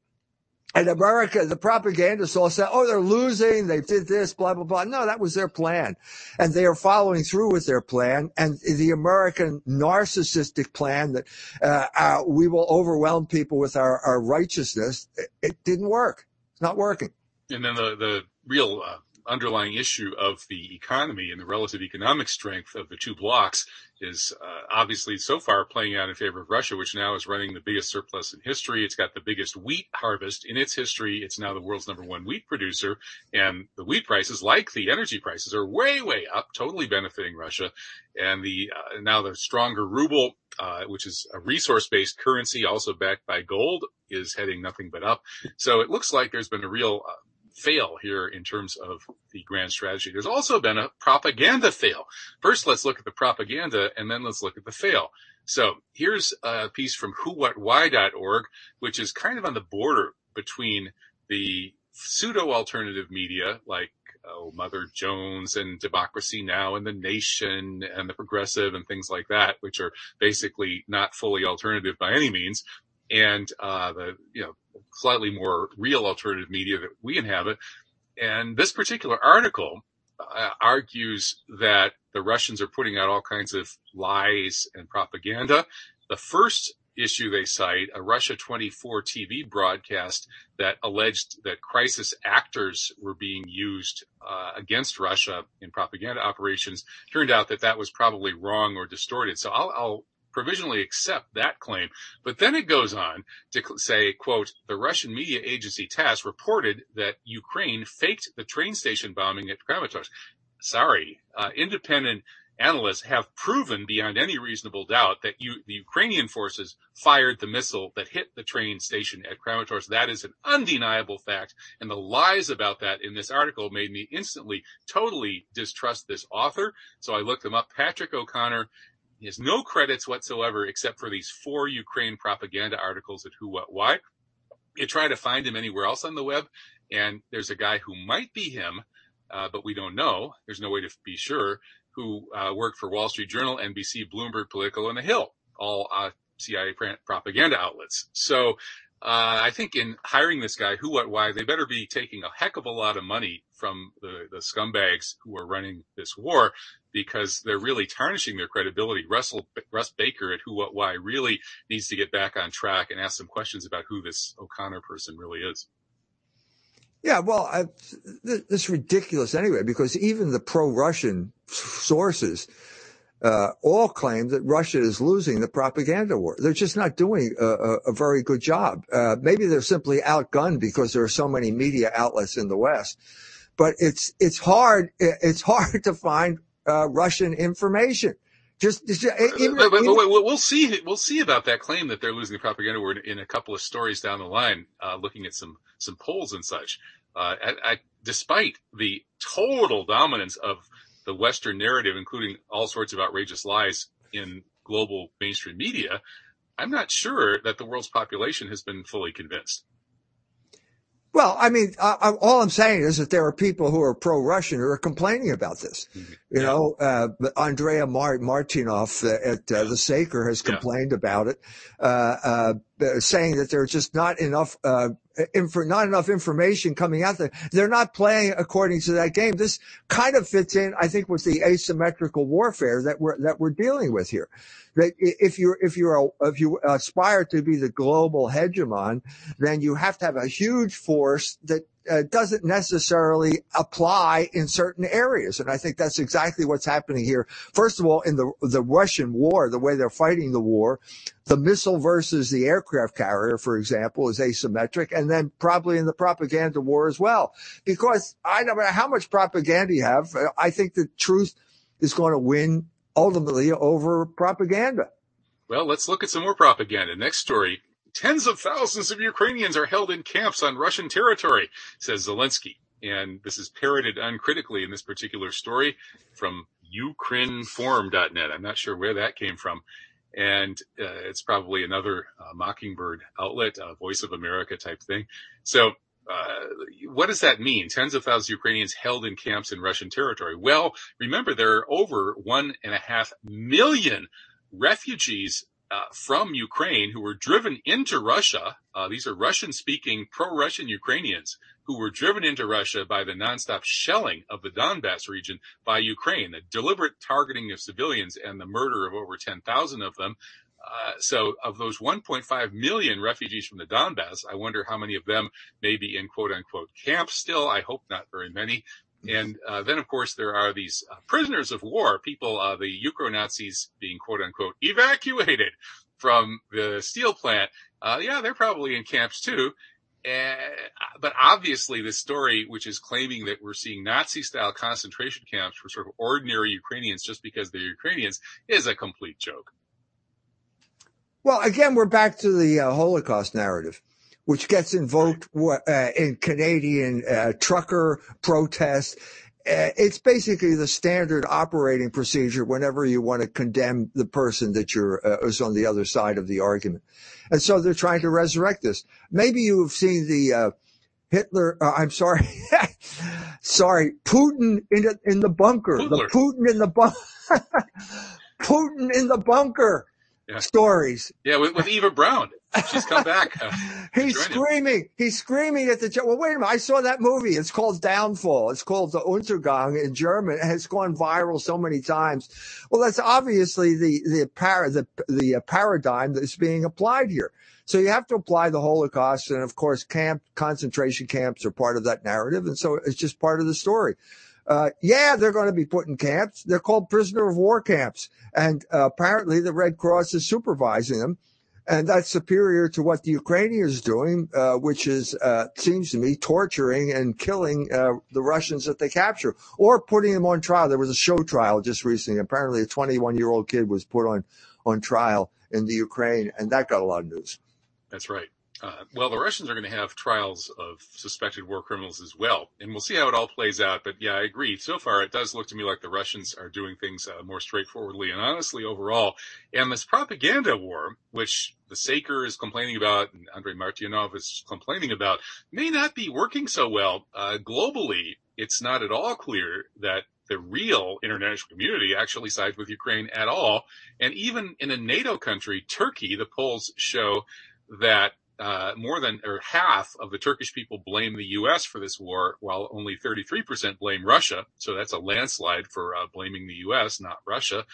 And America, the propagandists all said, oh, they're losing. They did this, blah, blah, blah. No, that was their plan. And they are following through with their plan. And the American narcissistic plan that uh, uh, we will overwhelm people with our, our righteousness, it, it, didn't work. It's not working. And then the, the real uh, underlying issue of the economy and the relative economic strength of the two blocks is uh, obviously so far playing out in favor of Russia, which now is running the biggest surplus in history. It's got the biggest wheat harvest in its history. It's now the world's number one wheat producer, and the wheat prices, like the energy prices, are way, way up, totally benefiting Russia. And the uh, now the stronger ruble, uh, which is a resource-based currency, also backed by gold, is heading nothing but up. So it looks like there's been a real uh, fail here in terms of the grand strategy. There's also been a propaganda fail. First, let's look at the propaganda and then let's look at the fail. So here's a piece from whowhatwhy.org, which is kind of on the border between the pseudo alternative media like oh, Mother Jones and Democracy Now! and The Nation and The Progressive and things like that, which are basically not fully alternative by any means. And, uh, the, you know, slightly more real alternative media that we inhabit. And this particular article uh, argues that the Russians are putting out all kinds of lies and propaganda. The first issue they cite, a Russia 24 TV broadcast that alleged that crisis actors were being used uh, against Russia in propaganda operations, turned out that that was probably wrong or distorted. So I'll, I'll provisionally accept that claim. But then it goes on to say, quote, the Russian media agency TASS reported that Ukraine faked the train station bombing at Kramatorsk. Sorry, uh, independent analysts have proven beyond any reasonable doubt that you, the Ukrainian forces fired the missile that hit the train station at Kramatorsk. That is an undeniable fact. And the lies about that in this article made me instantly totally distrust this author. So I looked him up. Patrick O'Connor he has no credits whatsoever except for these four Ukraine propaganda articles at Who, What, Why. You try to find him anywhere else on the web, and there's a guy who might be him, uh, but we don't know. There's no way to be sure. Who uh, worked for Wall Street Journal, NBC, Bloomberg, Politico, and The Hill, all uh, CIA propaganda outlets. So uh, I think in hiring this guy, who, what, why, they better be taking a heck of a lot of money from the, the scumbags who are running this war because they're really tarnishing their credibility. Russell, Russ Baker at Who, What, Why really needs to get back on track and ask some questions about who this O'Connor person really is. Yeah, well, I, this is ridiculous anyway, because even the pro-Russian sources uh, all claim that Russia is losing the propaganda war. They're just not doing a, a, a very good job. Uh, maybe they're simply outgunned because there are so many media outlets in the West. But it's it's hard it's hard to find uh, Russian information. Just, just even, but, we'll see. We'll see about that claim that they're losing the propaganda war in, in a couple of stories down the line, uh, looking at some some polls and such. Uh, I, I, despite the total dominance of the Western narrative, including all sorts of outrageous lies in global mainstream media, I'm not sure that the world's population has been fully convinced. Well, I mean, I, all I'm saying is that there are people who are pro-Russian who are complaining about this. Mm-hmm. You yeah. know, uh, Andrei Mart- Martyanov at uh, the Saker has complained yeah. about it, uh, uh saying that there's just not enough uh, inf- not enough information coming out there. They're not playing according to that game. This kind of fits in, I think, with the asymmetrical warfare that we're that we're dealing with here. That if you're if you're a, if you aspire to be the global hegemon, then you have to have a huge force that uh, doesn't necessarily apply in certain areas. And I think that's exactly what's happening here. First of all, in the, the Russian war, the way they're fighting the war, the missile versus the aircraft carrier, for example, is asymmetric. And then probably in the propaganda war as well. Because I don't matter how much propaganda you have, uh, I think the truth is going to win ultimately over propaganda. Well, let's look at some more propaganda. Next story. Tens of thousands of Ukrainians are held in camps on Russian territory, says Zelensky. And this is parroted uncritically in this particular story from ukrinform.net. I'm not sure where that came from. And uh, it's probably another uh, Mockingbird outlet, uh, Voice of America type thing. So uh, what does that mean? Tens of thousands of Ukrainians held in camps in Russian territory. Well, remember there are over one and a half million refugees uh, from Ukraine who were driven into Russia. Uh, these are Russian speaking pro Russian Ukrainians who were driven into Russia by the nonstop shelling of the Donbass region by Ukraine, the deliberate targeting of civilians and the murder of over 10,000 of them. Uh, so of those 1.5 million refugees from the Donbass, I wonder how many of them may be in quote unquote camps still. I hope not very many. And uh, then, of course, there are these uh, prisoners of war, people, uh, the Ukro Nazis being quote unquote evacuated from the steel plant. Uh, yeah, they're probably in camps too. but obviously, this story, which is claiming that we're seeing Nazi style concentration camps for sort of ordinary Ukrainians just because they're Ukrainians, is a complete joke. Well, again, we're back to the uh, Holocaust narrative which gets invoked uh, in Canadian uh, trucker protests. Uh, it's basically the standard operating procedure whenever you want to condemn the person that you're uh, is on the other side of the argument, and so they're trying to resurrect this. Maybe you have seen the uh, Hitler. Uh, I'm sorry, sorry, Putin in the, in the bunker. The Putin in the bunker. Putin in the bunker yeah. stories. Yeah, with, with Eva Braun. She's come back. Uh, he's screaming. Him. He's screaming at the. Well, wait a minute. I saw that movie. It's called Downfall. It's called The Untergang in German. It's gone viral so many times. Well, that's obviously the the para, the the uh, paradigm that's being applied here. So you have to apply the Holocaust, and of course, camp concentration camps are part of that narrative, and so it's just part of the story. Uh, yeah, they're going to be put in camps. They're called prisoner of war camps. And uh, apparently the Red Cross is supervising them. And that's superior to what the Ukrainians are doing, uh, which is, uh, seems to me, torturing and killing uh, the Russians that they capture or putting them on trial. There was a show trial just recently. Apparently a 21 year old kid was put on, on trial in the Ukraine and that got a lot of news. That's right. Uh, well, the Russians are going to have trials of suspected war criminals as well, and we'll see how it all plays out. But yeah, I agree. So far, it does look to me like the Russians are doing things uh, more straightforwardly and honestly overall. And this propaganda war, which the Saker is complaining about, and Andrei Martyanov is complaining about, may not be working so well uh, globally. It's not at all clear that the real international community actually sides with Ukraine at all. And even in a NATO country, Turkey, the polls show that uh, more than or half of the Turkish people blame the U.S. for this war, while only 33% blame Russia. So that's a landslide for uh, blaming the U.S., not Russia.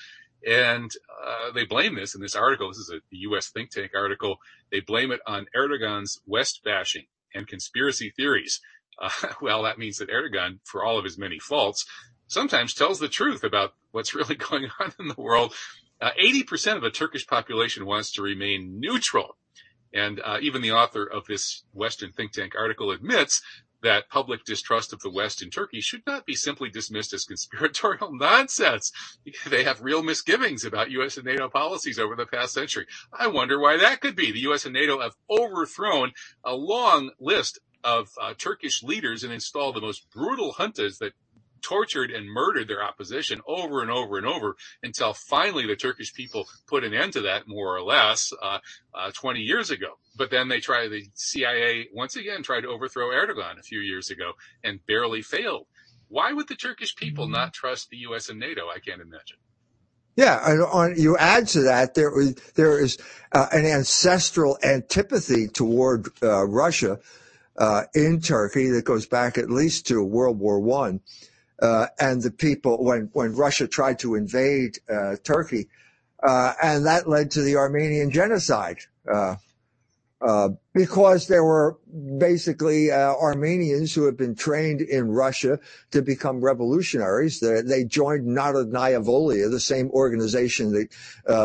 And uh, they blame this in this article. This is a U.S. think tank article. They blame it on Erdogan's West bashing and conspiracy theories. Uh, well, that means that Erdogan, for all of his many faults, sometimes tells the truth about what's really going on in the world. Uh, 80% of the Turkish population wants to remain neutral. And uh, even the author of this Western think tank article admits that public distrust of the West in Turkey should not be simply dismissed as conspiratorial nonsense. They have real misgivings about U.S. and NATO policies over the past century. I wonder why that could be. The U.S. and NATO have overthrown a long list of uh, Turkish leaders and installed the most brutal juntas that tortured and murdered their opposition over and over and over until finally the Turkish people put an end to that, more or less, uh, uh, 20 years ago. But then they tried, the CIA once again tried to overthrow Erdogan a few years ago and barely failed. Why would the Turkish people not trust the U.S. and NATO? I can't imagine. Yeah, and on, you add to that there is there is uh, an ancestral antipathy toward uh, Russia uh, in Turkey that goes back at least to World War One and the people when when Russia tried to invade uh, Turkey, uh, and that led to the Armenian genocide. Uh, uh, because there were basically uh, Armenians who had been trained in Russia to become revolutionaries. They, they joined Narodnaya Volia, the same organization that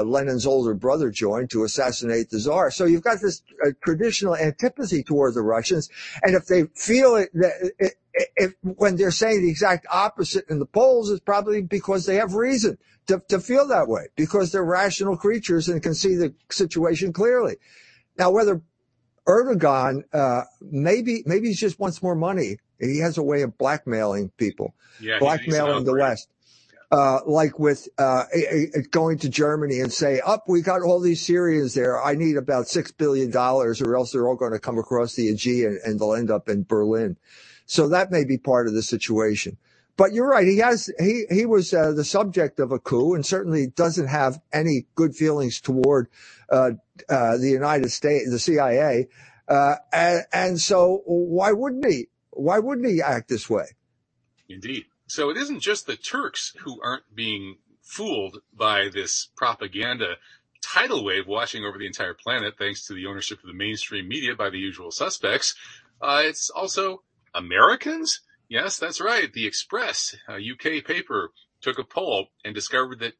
Lenin's older brother joined to assassinate the Tsar. So you've got this traditional antipathy toward the Russians, and if they feel it, it when they're saying the exact opposite in the polls, it's probably because they have reason to, to feel that way, because they're rational creatures and can see the situation clearly. Now, whether Erdogan, uh, maybe, maybe he just wants more money. He has a way of blackmailing people, yeah, blackmailing the West. Uh, like with uh, going to Germany and say, "Up, oh, we got all these Syrians there. I need about six billion dollars, or else they're all going to come across the Aegean and they'll end up in Berlin." So that may be part of the situation. But you're right. He has he he was uh, the subject of a coup, and certainly doesn't have any good feelings toward uh, the United States, the CIA, uh, and, and so why wouldn't he? Why wouldn't he act this way? Indeed. So it isn't just the Turks who aren't being fooled by this propaganda tidal wave washing over the entire planet, thanks to the ownership of the mainstream media by the usual suspects. Uh, it's also Americans? Yes, that's right. The Express, a UK paper, took a poll and discovered that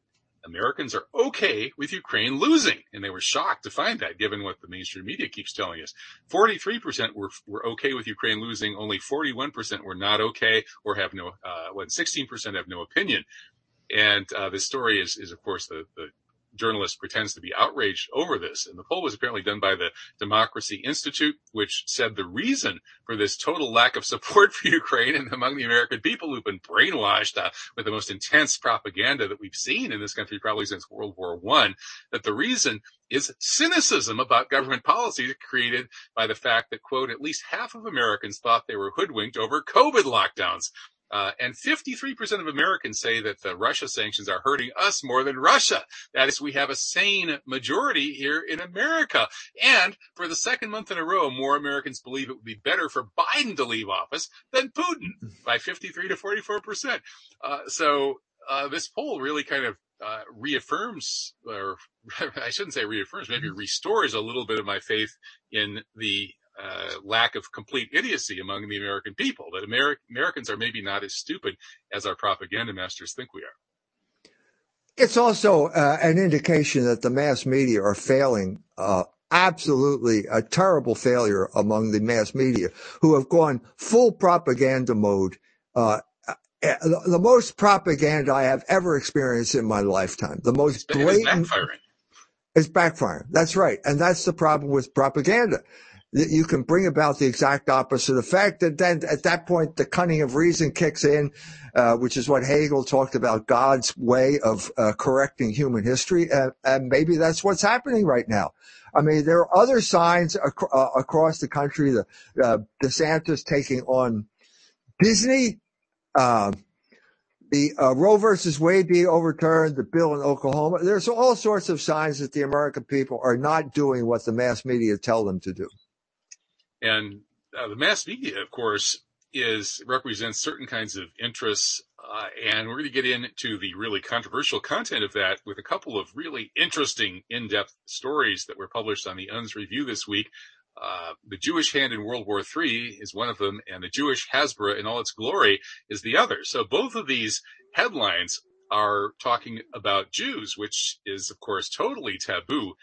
Americans are okay with Ukraine losing. And they were shocked to find that given what the mainstream media keeps telling us. 43% were, were okay with Ukraine losing. Only 41% were not okay or have no, uh, well, 16% have no opinion. And, uh, the story is, is of course the, the journalist pretends to be outraged over this. And the poll was apparently done by the Democracy Institute, which said the reason for this total lack of support for Ukraine and among the American people who've been brainwashed uh, with the most intense propaganda that we've seen in this country probably since World War One, that the reason is cynicism about government policies created by the fact that, quote, at least half of Americans thought they were hoodwinked over COVID lockdowns. Uh, and 53% of Americans say that the Russia sanctions are hurting us more than Russia. That is, we have a sane majority here in America. And for the second month in a row, more Americans believe it would be better for Biden to leave office than Putin by 53 to 44%. Uh, so, uh, this poll really kind of uh, reaffirms, or I shouldn't say reaffirms, maybe restores a little bit of my faith in the uh, lack of complete idiocy among the American people, that Ameri- Americans are maybe not as stupid as our propaganda masters think we are. It's also uh, an indication that the mass media are failing. Uh, absolutely a terrible failure among the mass media who have gone full propaganda mode. Uh, uh, the most propaganda I have ever experienced in my lifetime. The most blatant. It's backfiring. It's backfiring. That's right. And that's the problem with propaganda you can bring about the exact opposite effect. And then at that point, the cunning of reason kicks in, uh, which is what Hegel talked about God's way of uh, correcting human history. And, and, maybe that's what's happening right now. I mean, there are other signs ac- uh, across the country. The uh, DeSantis taking on Disney, um, the uh, Roe versus Wade being overturned, the bill in Oklahoma. There's all sorts of signs that the American people are not doing what the mass media tell them to do. And uh, the mass media, of course, is represents certain kinds of interests. Uh, and we're going to get into the really controversial content of that with a couple of really interesting in-depth stories that were published on the Unz review this week. uh, the Jewish hand in World War III is one of them, and the Jewish Hasbara in all its glory is the other. So both of these headlines are talking about Jews, which is, of course, totally taboo.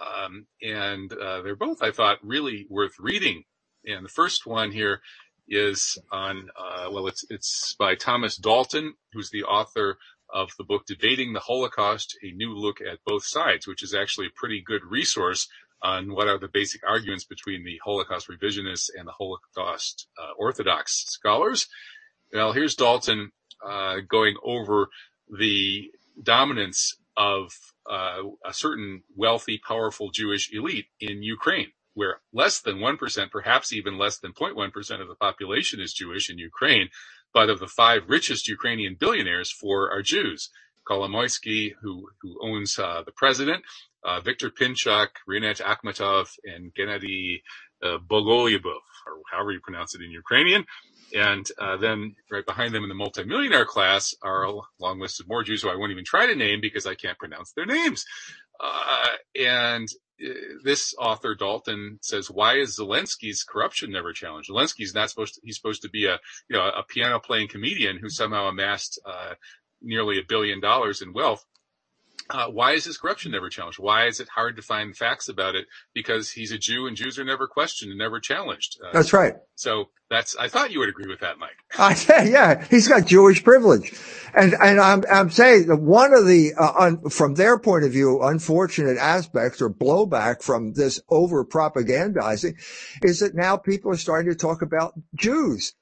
Um, and uh, they're both, I thought, really worth reading. And the first one here is on, uh, well, it's it's by Thomas Dalton, who's the author of the book Debating the Holocaust: A New Look at Both Sides, which is actually a pretty good resource on what are the basic arguments between the Holocaust revisionists and the Holocaust uh, Orthodox scholars. Well, here's Dalton uh, going over the dominance of uh, a certain wealthy, powerful Jewish elite in Ukraine, where less than 1%, perhaps even less than 0.1% of the population is Jewish in Ukraine. But of the five richest Ukrainian billionaires, four are Jews. Kolomoisky, who, who owns uh, the president, uh, Viktor Pinchuk, Rinat Akhmetov, and Gennady uh, Bogolyubov, or however you pronounce it in Ukrainian. And uh, then right behind them in the multimillionaire class are a long list of more Jews who I won't even try to name because I can't pronounce their names. Uh, and uh, this author Dalton says, "Why is Zelensky's corruption never challenged? Zelensky's not supposed to. He's supposed to be a you know a piano playing comedian who somehow amassed uh, nearly a billion dollars in wealth." Uh, why is his corruption never challenged? Why is it hard to find facts about it? Because he's a Jew and Jews are never questioned and never challenged. Uh, that's right. So that's, I thought you would agree with that, Mike. I say, yeah, he's got Jewish privilege. And, and I'm, I'm saying that one of the, uh, un, from their point of view, unfortunate aspects or blowback from this over propagandizing is that now people are starting to talk about Jews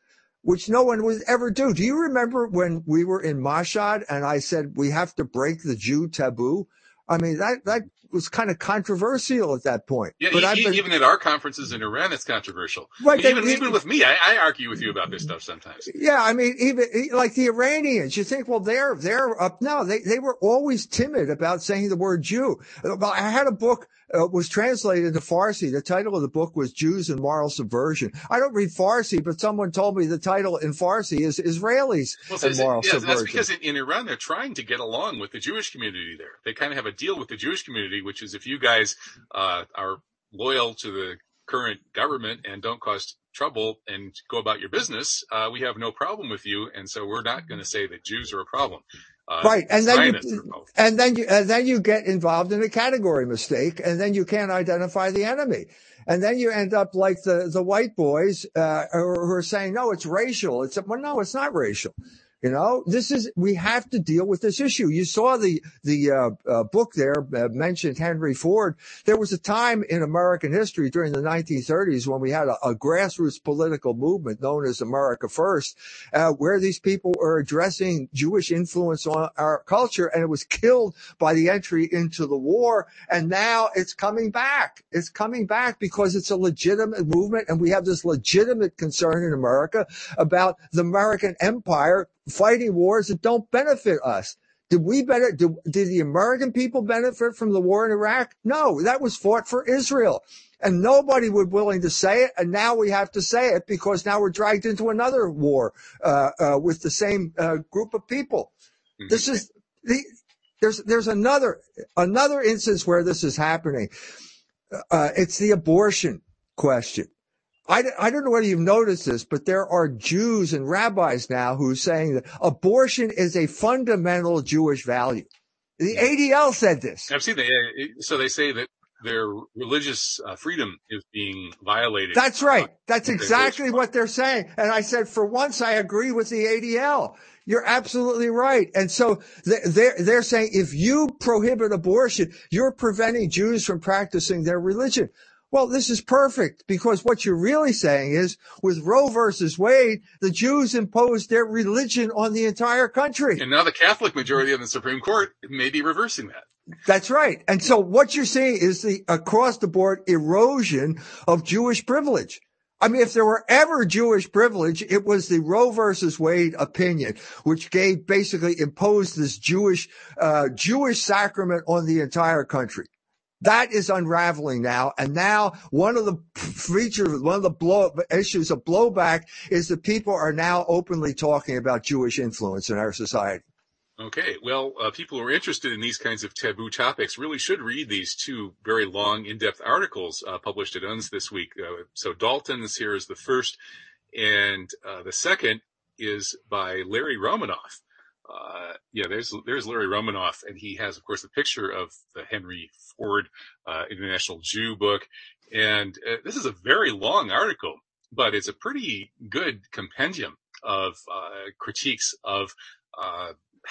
which no one would ever do. Do you remember when we were in Mashhad and I said we have to break the Jew taboo? I mean, that, that was kind of controversial at that point. Yeah, but e- been, even at our conferences in Iran, it's controversial. Right. even, they, even with me, I, I, argue with you about this stuff sometimes. Yeah. I mean, even like the Iranians, you think, well, they're, they're up. No, they, they were always timid about saying the word Jew. I had a book uh, was translated into Farsi. The title of the book was Jews and Moral Subversion. I don't read Farsi, but someone told me the title in Farsi is Israelis well, and Moral yeah, Subversion. That's because in, in Iran, they're trying to get along with the Jewish community there. They kind of have a deal with the Jewish community, which is if you guys uh, are loyal to the current government and don't cause trouble and go about your business, uh, we have no problem with you. And so we're not going to say that Jews are a problem. Uh, right, and then you, and then you, and then you get involved in a category mistake, and then you can't identify the enemy, and then you end up like the the white boys uh, who are saying, no, it's racial. It's well, no, it's not racial. You know, this is, we have to deal with this issue. You saw the, the, uh, uh, book there uh, mentioned Henry Ford. There was a time in American history during the 1930s when we had a, a grassroots political movement known as America First, uh, where these people were addressing Jewish influence on our culture and it was killed by the entry into the war. And now it's coming back. It's coming back because it's a legitimate movement and we have this legitimate concern in America about the American empire fighting wars that don't benefit us. Did we better, did, did the American people benefit from the war in Iraq? No, that was fought for Israel. And nobody was willing to say it. And now we have to say it because now we're dragged into another war, uh, uh, with the same, uh, group of people. Mm-hmm. This is the, there's, there's another, another instance where this is happening. Uh, it's the abortion question. I, I don't know whether you've noticed this, but there are Jews and rabbis now who are saying that abortion is a fundamental Jewish value. The ADL said this. I've seen that. So they say that their religious uh, freedom is being violated. That's right. That's exactly what they're saying. And I said, for once, I agree with the ADL. You're absolutely right. And so they're, they're saying if you prohibit abortion, you're preventing Jews from practicing their religion. Well, this is perfect because what you're really saying is with Roe versus Wade, the Jews imposed their religion on the entire country. And now the Catholic majority of the Supreme Court may be reversing that. That's right. And so what you're seeing is the across the board erosion of Jewish privilege. I mean, if there were ever Jewish privilege, it was the Roe versus Wade opinion, which gave basically imposed this Jewish, uh, Jewish sacrament on the entire country. That is unraveling now. And now one of the features, one of the blow, issues of blowback is that people are now openly talking about Jewish influence in our society. Okay, well, uh, people who are interested in these kinds of taboo topics really should read these two very long, in-depth articles uh, published at Unz this week. Uh, so Dalton's here is the first, and uh, the second is by Larry Romanoff. Uh, yeah, there's there's Larry Romanoff, and he has, of course, the picture of the Henry Ford uh, International Jew book, and this is a very long article, but it's a pretty good compendium of critiques of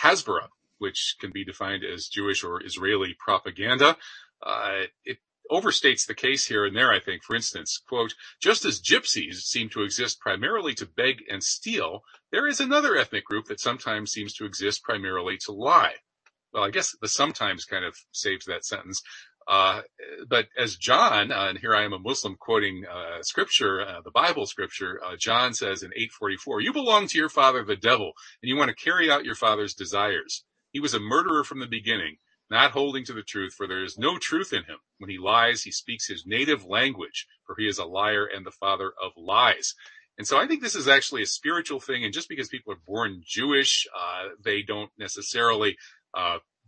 Hasbara, which can be defined as Jewish or Israeli propaganda. Uh, it overstates the case here and there, I think. For instance, quote, just as gypsies seem to exist primarily to beg and steal, there is another ethnic group that sometimes seems to exist primarily to lie. Well, I guess the sometimes kind of saves that sentence. Uh, but as John, uh, and here I am a Muslim quoting uh, scripture, uh, the Bible scripture, uh, John says in 844, you belong to your father, the devil, and you want to carry out your father's desires. He was a murderer from the beginning, not holding to the truth, for there is no truth in him. When he lies, he speaks his native language, for he is a liar and the father of lies. And so I think this is actually a spiritual thing. And just because people are born Jewish, uh, they don't necessarily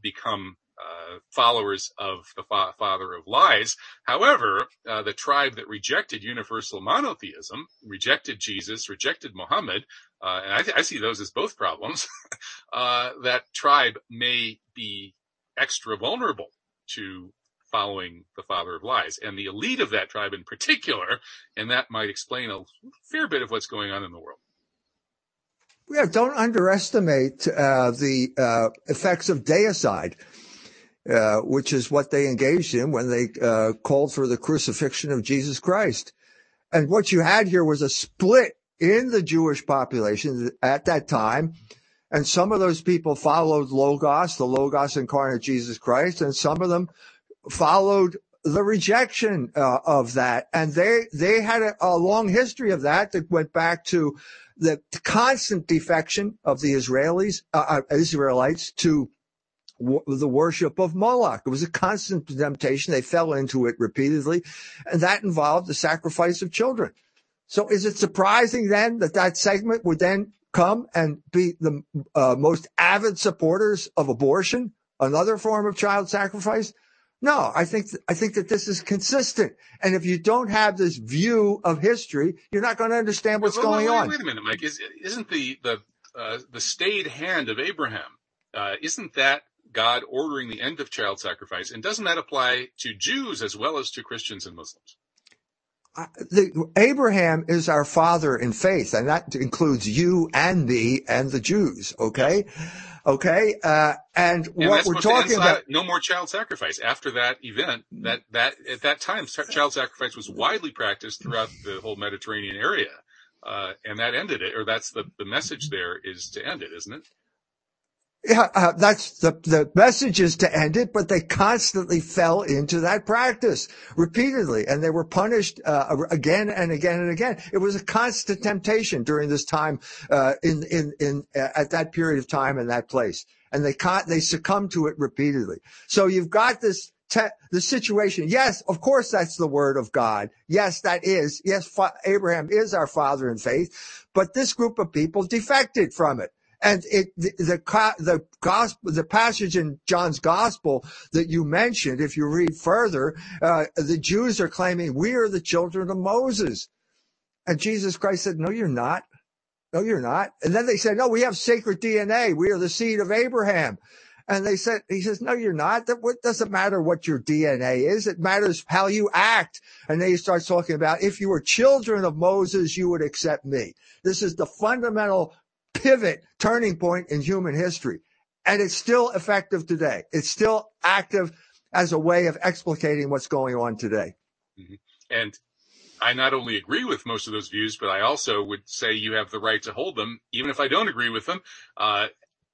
become uh, followers of the fa- father of lies. However, uh, the tribe that rejected universal monotheism, rejected Jesus, rejected Muhammad, uh, and I, th- I, see those as both problems. Uh, that tribe may be extra vulnerable to following the father of lies, and the elite of that tribe in particular, and that might explain a fair bit of what's going on in the world. Yeah, don't underestimate uh, the uh, effects of deicide. Uh, which is what they engaged in when they uh, called for the crucifixion of Jesus Christ. And what you had here was a split in the Jewish population at that time. And some of those people followed Logos, the Logos incarnate Jesus Christ, and some of them followed the rejection uh, of that. And they, they had a, a, long history of that that went back to the constant defection of the Israelis, uh, uh Israelites to the worship of Moloch. It was a constant temptation. They fell into it repeatedly, and that involved the sacrifice of children. So is it surprising then that that segment would then come and be the uh, most avid supporters of abortion, another form of child sacrifice? No, I think th- I think that this is consistent. And if you don't have this view of history, you're not going to understand what's wait, going wait, on. Wait a minute, Mike. Is, not the the uh, the stayed hand of Abraham? Uh, isn't that God ordering the end of child sacrifice? And doesn't that apply to Jews as well as to Christians and Muslims? The, Abraham is our father in faith, and that includes you and me and the Jews. Okay, okay, uh, and, and, what we're talking about no more child sacrifice after that event. That that at that time, child sacrifice was widely practiced throughout the whole Mediterranean area, uh, and that ended it. Or that's the the message there is to end it, isn't it? Yeah, uh, that's the, the message is to end it, but they constantly fell into that practice repeatedly and they were punished, uh, again and again and again. It was a constant temptation during this time, uh, in, in, in, uh, at that period of time in that place. And they they succumbed to it repeatedly. So you've got this, te- the situation. Yes, of course, that's the word of God. Yes, that is. Yes, fa- Abraham is our father in faith, but this group of people defected from it. And it, the, the, gospel, the passage in John's gospel that you mentioned, if you read further, uh, the Jews are claiming we are the children of Moses. And Jesus Christ said, no, you're not. No, you're not. And then they said, no, we have sacred DNA. We are the seed of Abraham. And they said, he says, no, you're not. That what doesn't matter what your DNA is. It matters how you act. And then he starts talking about if you were children of Moses, you would accept me. This is the fundamental pivot turning point in human history. And it's still effective today. It's still active as a way of explicating what's going on today. Mm-hmm. And I not only agree with most of those views, but I also would say you have the right to hold them, even if I don't agree with them. Uh,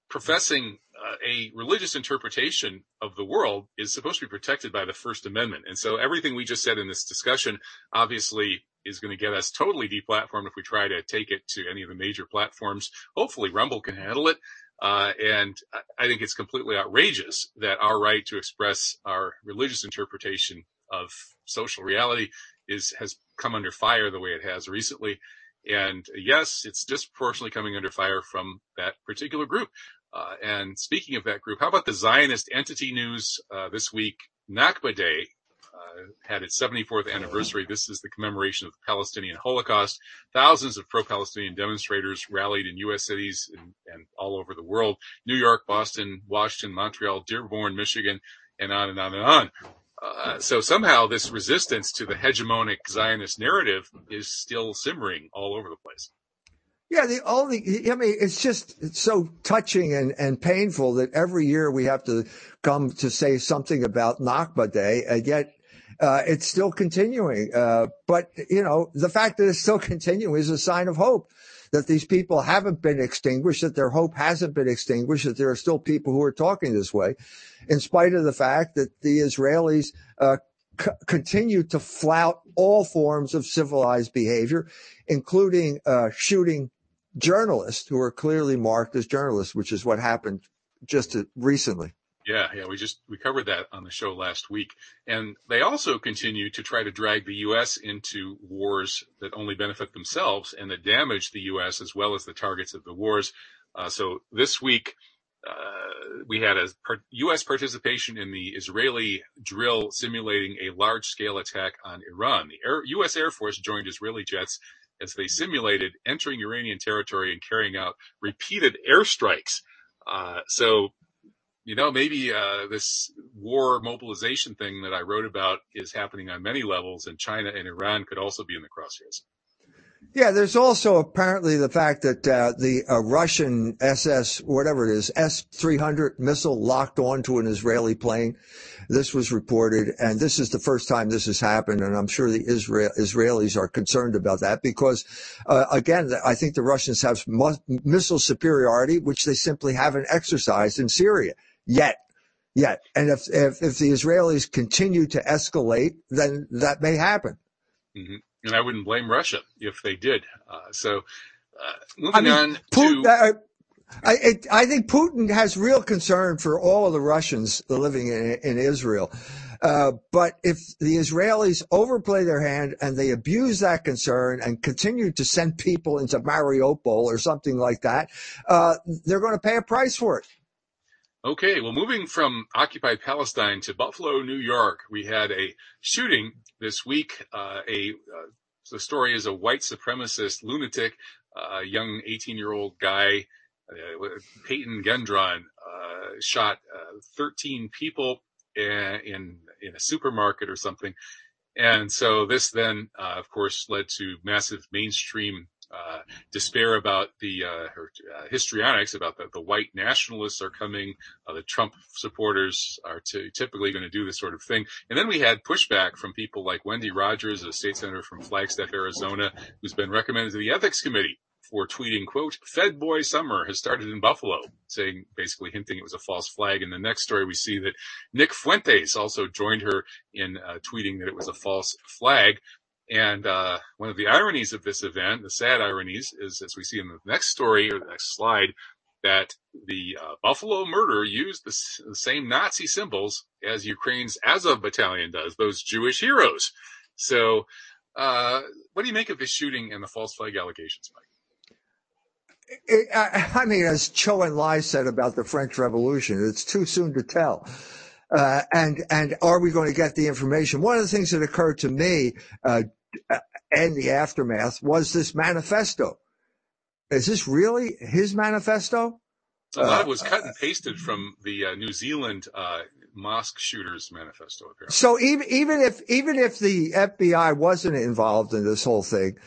professing uh, a religious interpretation of the world is supposed to be protected by the First Amendment. And so everything we just said in this discussion obviously is going to get us totally deplatformed if we try to take it to any of the major platforms. Hopefully Rumble can handle it. Uh, and I think it's completely outrageous that our right to express our religious interpretation of social reality is, has come under fire the way it has recently. And yes, it's disproportionately coming under fire from that particular group. Uh, and speaking of that group, how about the Zionist entity news uh, this week? Nakba Day uh, had its 74th anniversary. This is the commemoration of the Palestinian Holocaust. Thousands of pro-Palestinian demonstrators rallied in U.S. cities and, and all over the world: New York, Boston, Washington, Montreal, Dearborn, Michigan, and on and on and on. Uh, so somehow this resistance to the hegemonic Zionist narrative is still simmering all over the place. Yeah, the only, I mean, it's just it's so touching and, and painful that every year we have to come to say something about Nakba Day, and yet uh, it's still continuing. Uh, but, you know, the fact that it's still continuing is a sign of hope that these people haven't been extinguished, that their hope hasn't been extinguished, that there are still people who are talking this way, in spite of the fact that the Israelis uh, c- continue to flout all forms of civilized behavior, including uh, shooting journalists who are clearly marked as journalists, which is what happened just recently. Yeah, yeah, we just we covered that on the show last week, and they also continue to try to drag the U.S. into wars that only benefit themselves and that damage the U.S. as well as the targets of the wars. Uh, so this week. Uh, we had a U.S. participation in the Israeli drill simulating a large-scale attack on Iran. The Air, U.S. Air Force joined Israeli jets as they simulated entering Iranian territory and carrying out repeated airstrikes. Uh, so, you know, maybe uh, this war mobilization thing that I wrote about is happening on many levels, and China and Iran could also be in the crosshairs. Yeah, there's also apparently the fact that uh, the uh, Russian SS, whatever it is, S-300 missile locked onto an Israeli plane. This was reported, and this is the first time this has happened, and I'm sure the Israel, Israelis are concerned about that because, uh, again, I think the Russians have mu- missile superiority, which they simply haven't exercised in Syria yet. Yet, and if if, if the Israelis continue to escalate, then that may happen. Mm-hmm and I wouldn't blame Russia if they did. Uh, so, uh, moving I mean, on Putin, to. I, it, I think Putin has real concern for all of the Russians living in, in Israel. Uh, but if the Israelis overplay their hand and they abuse that concern and continue to send people into Mariupol or something like that, uh, they're going to pay a price for it. Okay, well, moving from occupied Palestine to Buffalo, New York, we had a shooting this week. Uh, a uh, the story is a white supremacist lunatic, a uh, young 18 year old guy, Peyton Gendron, uh, shot uh, 13 people in, in, in a supermarket or something. And so this then, of course, led to massive mainstream uh, despair about the uh, her, uh, histrionics about the, the white nationalists are coming, uh, the Trump supporters are t- typically going to do this sort of thing. And then we had pushback from people like Wendy Rogers, a state senator from Flagstaff, Arizona, who's been recommended to the ethics committee for tweeting, quote, Fed Boy Summer has started in Buffalo, saying, basically hinting it was a false flag. In the next story, we see that Nick Fuentes also joined her in uh, tweeting that it was a false flag. And uh, one of the ironies of this event, the sad ironies, is as we see in the next story or the next slide, that the uh, Buffalo murder used the, the, same Nazi symbols as Ukraine's Azov battalion does, those Jewish heroes. So, uh, what do you make of this shooting and the false flag allegations, Mike? It, I, I mean, as Cho and Enlai said about the French Revolution, it's too soon to tell. Uh, and and are we going to get the information? One of the things that occurred to me uh, in the aftermath was this manifesto. Is this really his manifesto? A lot of it was cut and pasted from the uh, New Zealand uh, mosque shooters manifesto. Apparently. So even even if even if the FBI wasn't involved in this whole thing,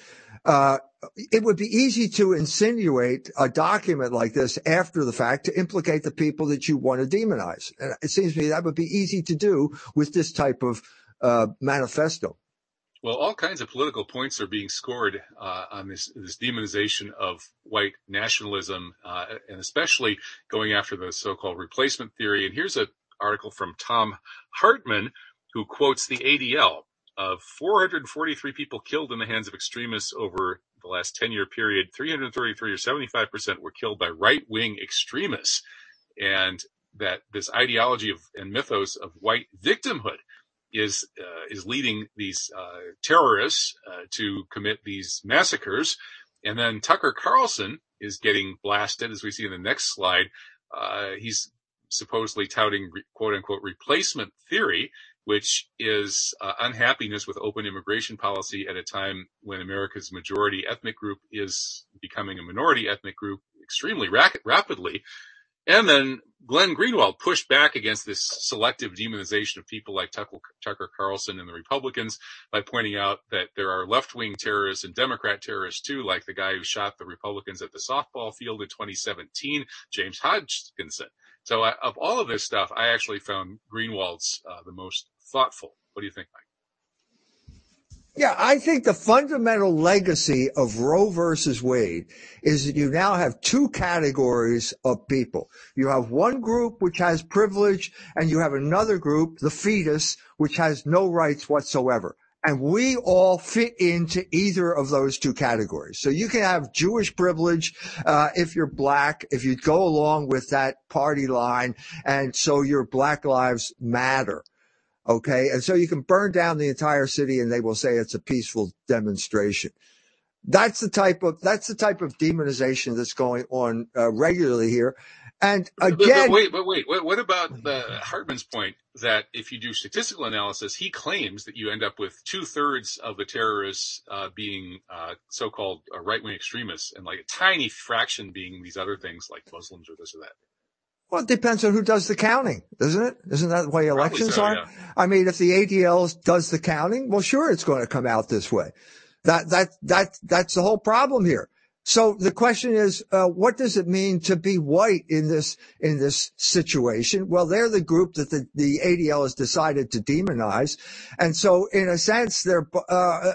uh, it would be easy to insinuate a document like this after the fact to implicate the people that you want to demonize. And it seems to me that would be easy to do with this type of uh, manifesto. Well, all kinds of political points are being scored uh, on this this demonization of white nationalism, uh, and especially going after the so-called replacement theory. And here's an article from Thom Hartmann, who quotes the ADL of 443 people killed in the hands of extremists over the last 10 year period, 333 or 75% were killed by right wing extremists. And that this ideology of and mythos of white victimhood is uh, is leading these uh, terrorists uh, to commit these massacres. And then Tucker Carlson is getting blasted, as we see in the next slide, Uh, he's supposedly touting quote unquote replacement theory, which is uh, unhappiness with open immigration policy at a time when America's majority ethnic group is becoming a minority ethnic group extremely ra- rapidly. And then Glenn Greenwald pushed back against this selective demonization of people like Tucker Carlson and the Republicans by pointing out that there are left-wing terrorists and Democrat terrorists too, like the guy who shot the Republicans at the softball field in 2017, James Hodgkinson. So uh, of all of this stuff, I actually found Greenwald's uh, the most thoughtful. What do you think, Mike? Yeah, I think the fundamental legacy of Roe versus Wade is that you now have two categories of people. You have one group which has privilege and you have another group, the fetus, which has no rights whatsoever. And we all fit into either of those two categories. So you can have Jewish privilege uh, if you're black, if you go along with that party line, and so your Black Lives Matter. Okay. And so you can burn down the entire city and they will say it's a peaceful demonstration. That's the type of, that's the type of demonization that's going on uh, regularly here. And again, but, but wait, but wait, what, what about the Hartmann's point that if you do statistical analysis, he claims that you end up with two thirds of the terrorists uh, being uh, so-called uh, right-wing extremists, and like a tiny fraction being these other things like Muslims or this or that. Well, it depends on who does the counting, doesn't it? Isn't that the way elections so, are? Yeah. I mean, if the ADL does the counting, well, sure, it's going to come out this way. That, that, that, that's the whole problem here. So the question is, uh, what does it mean to be white in this, in this situation? Well, they're the group that the, the ADL has decided to demonize. And so in a sense, they're, uh, uh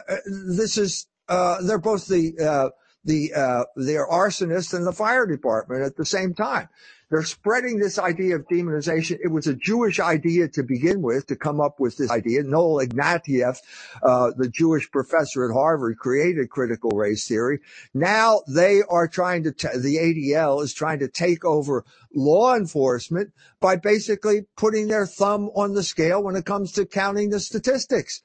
this is, uh, they're both the, uh, the, uh, they're arsonists and the fire department at the same time. They're spreading this idea of demonization. It was a Jewish idea to begin with, to come up with this idea. Noel Ignatiev, uh, the Jewish professor at Harvard, created critical race theory. Now they are trying to, t- the ADL is trying to take over law enforcement by basically putting their thumb on the scale when it comes to counting the statistics.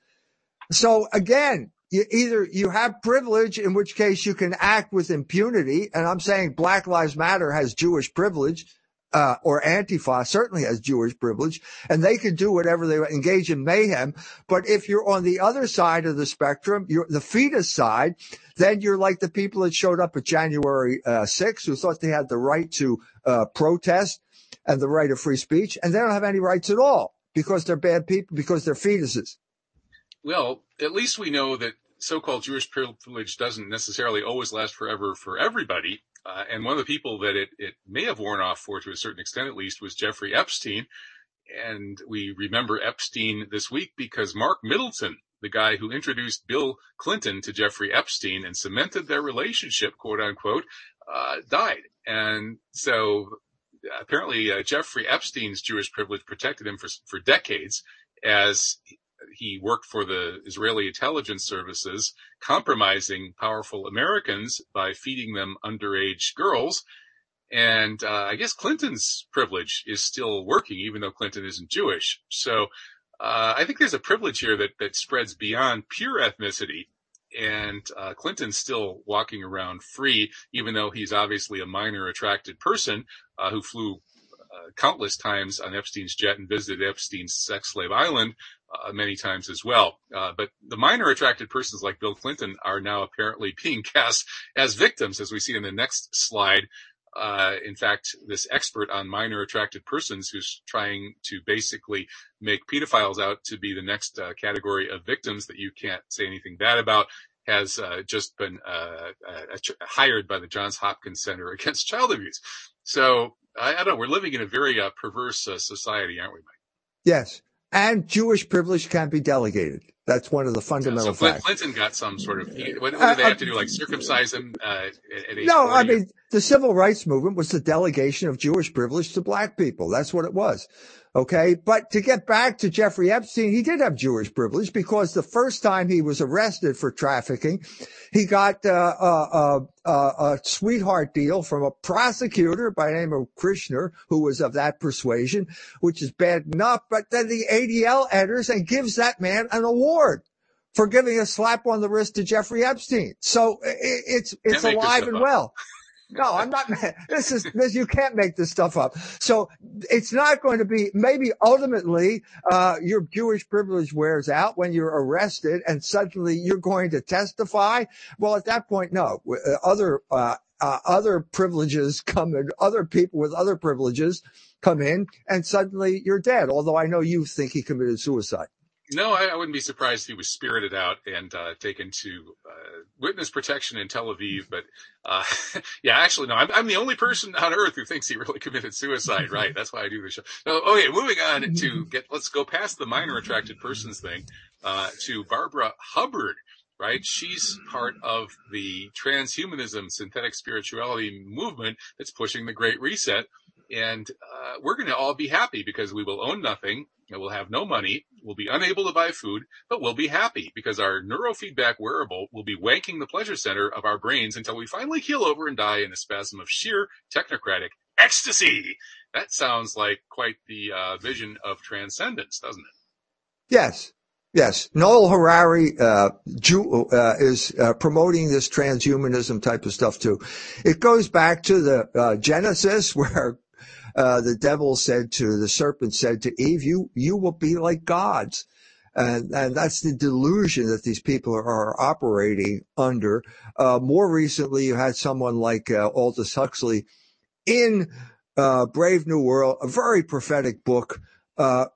So again, you either you have privilege, in which case you can act with impunity. And I'm saying Black Lives Matter has Jewish privilege uh, or Antifa certainly has Jewish privilege, and they can do whatever they engage in mayhem. But if you're on the other side of the spectrum, you're the fetus side, then you're like the people that showed up at January uh, 6th who thought they had the right to uh, protest and the right of free speech, and they don't have any rights at all because they're bad people, because they're fetuses. Well, at least we know that so-called Jewish privilege doesn't necessarily always last forever for everybody. Uh, and one of the people that it, it may have worn off for to a certain extent, at least, was Jeffrey Epstein. And we remember Epstein this week because Mark Middleton, the guy who introduced Bill Clinton to Jeffrey Epstein and cemented their relationship, quote unquote, uh, died. And so apparently uh, Jeffrey Epstein's Jewish privilege protected him for, for decades as he worked for the Israeli intelligence services, compromising powerful Americans by feeding them underage girls. And uh, I guess Clinton's privilege is still working, even though Clinton isn't Jewish. So uh, I think there's a privilege here that that spreads beyond pure ethnicity. And uh, Clinton's still walking around free, even though he's obviously a minor attracted person uh, who flew uh, countless times on Epstein's jet and visited Epstein's sex slave island uh, many times as well. Uh, but the minor attracted persons like Bill Clinton are now apparently being cast as victims, as we see in the next slide. Uh, in fact, this expert on minor attracted persons who's trying to basically make pedophiles out to be the next uh, category of victims that you can't say anything bad about has uh, just been uh, hired by the Johns Hopkins Center Against Child Abuse. So I, I don't know. We're living in a very perverse society, aren't we, Mike? Yes and Jewish privilege can't be delegated. That's one of the fundamental so facts. Clinton got some sort of, what, what did they have to do, like circumcise him uh, No, 40? I mean, the civil rights movement was the delegation of Jewish privilege to black people. That's what it was. Okay. But to get back to Jeffrey Epstein, he did have Jewish privilege because the first time he was arrested for trafficking, he got uh, uh, uh, a sweetheart deal from a prosecutor by the name of Kushner, who was of that persuasion, which is bad enough. But then the ADL enters and gives that man an award for giving a slap on the wrist to Jeffrey Epstein. So it's it's alive and well. No, I'm not. This is this. You can't make this stuff up. So it's not going to be. Maybe ultimately, uh, your Jewish privilege wears out when you're arrested, and suddenly you're going to testify. Well, at that point, no. Uh, other uh, uh, other privileges come in. Other people with other privileges come in, and suddenly you're dead. Although I know you think he committed suicide. No, I, I, wouldn't be surprised if he was spirited out and uh, taken to uh, witness protection in Tel Aviv. But uh, yeah, actually, no, I'm, I'm, the only person on earth who thinks he really committed suicide. Right? That's why I do the show. So, okay, moving on to get. Let's go past the minor attracted persons thing uh, to Barbara Hubbard. Right? She's part of the transhumanism synthetic spirituality movement that's pushing the Great Reset. And uh, we're going to all be happy because we will own nothing we'll have no money, we'll be unable to buy food, but we'll be happy because our neurofeedback wearable will be wanking the pleasure center of our brains until we finally keel over and die in a spasm of sheer technocratic ecstasy. That sounds like quite the uh, vision of transcendence, doesn't it? Yes. Yes, Noel Harari uh, Jew, uh, is uh, promoting this transhumanism type of stuff too. It goes back to the uh, Genesis, where uh, the devil said to the serpent said to Eve, "You you will be like gods." And, and that's the delusion that these people are, operating under. Uh, more recently, you had someone like uh, Aldous Huxley in uh, Brave New World, a very prophetic book, uh,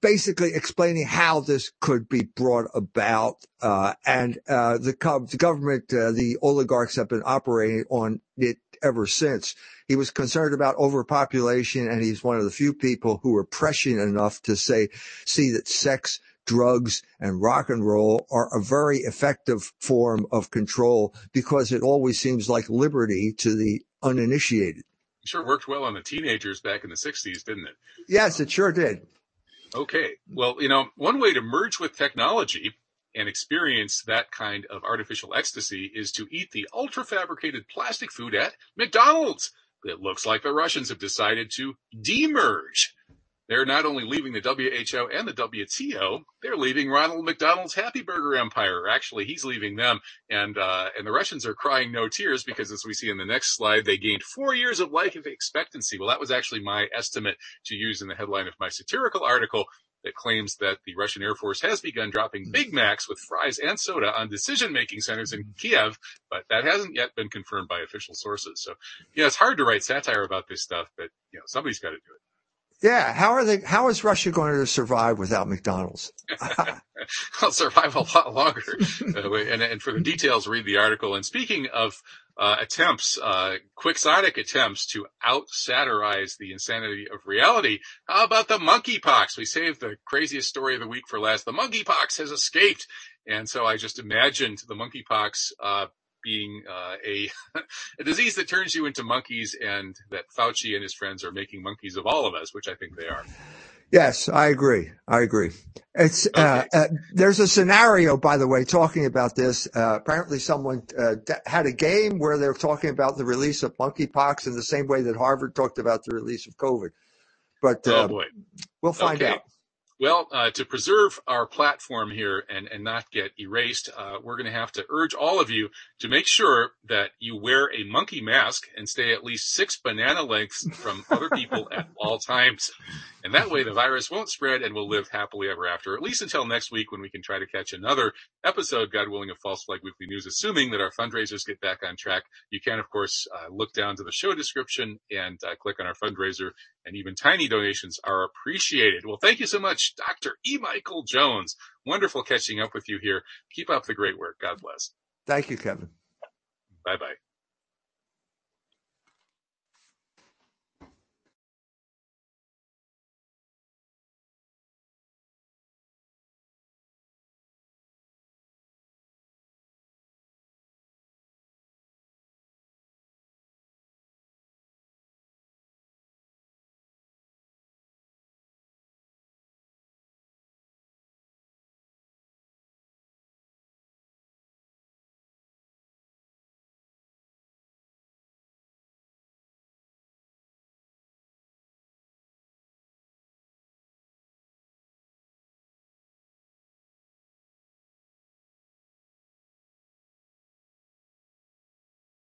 basically explaining how this could be brought about. Uh, and uh, the, the, government, the oligarchs have been operating on it ever since. He was concerned about overpopulation, and he's one of the few people who were prescient enough to say, see that sex, drugs, and rock and roll are a very effective form of control because it always seems like liberty to the uninitiated. Sure worked well on the teenagers back in the 60s, didn't it? Yes, it sure did. Okay. Well, you know, one way to merge with technology and experience that kind of artificial ecstasy is to eat the ultra fabricated plastic food at McDonald's. It looks like the Russians have decided to demerge. They're not only leaving the WHO and the WTO, they're leaving Ronald McDonald's Happy Burger empire. Actually, he's leaving them, and uh, and the Russians are crying no tears because, as we see in the next slide, they gained four years of life expectancy. Well, that was actually my estimate to use in the headline of my satirical article that claims that the Russian Air Force has begun dropping Big Macs with fries and soda on decision-making centers in Kiev, but that hasn't yet been confirmed by official sources. So, yeah, it's hard to write satire about this stuff, but you know, somebody's got to do it. Yeah, how are they? How is Russia going to survive without McDonald's? I'll survive a lot longer. uh, and, and, for the details, read the article. And speaking of uh, attempts, uh, quixotic attempts to out satirize the insanity of reality, how about the monkeypox? We saved the craziest story of the week for last. The monkeypox has escaped. And so I just imagined the monkeypox uh, being uh, a, a disease that turns you into monkeys, and that Fauci and his friends are making monkeys of all of us, which I think they are. Yes, I agree. I agree. It's uh, okay. uh, uh, there's a scenario, by the way, talking about this. Uh, apparently, someone uh, had a game where they're talking about the release of monkeypox in the same way that Harvard talked about the release of COVID. But oh boy, we'll find okay. out. Well, uh, to preserve our platform here and, and not get erased, uh, we're going to have to urge all of you to make sure that you wear a monkey mask and stay at least six banana lengths from other people at all times. And that way the virus won't spread and we'll live happily ever after, at least until next week when we can try to catch another episode, God willing, of False Flag Weekly News, assuming that our fundraisers get back on track. You can, of course, uh, look down to the show description and uh, click on our fundraiser and even tiny donations are appreciated. Well, thank you so much, Dr. E. Michael Jones. Wonderful catching up with you here. Keep up the great work. God bless. Thank you, Kevin. Bye bye.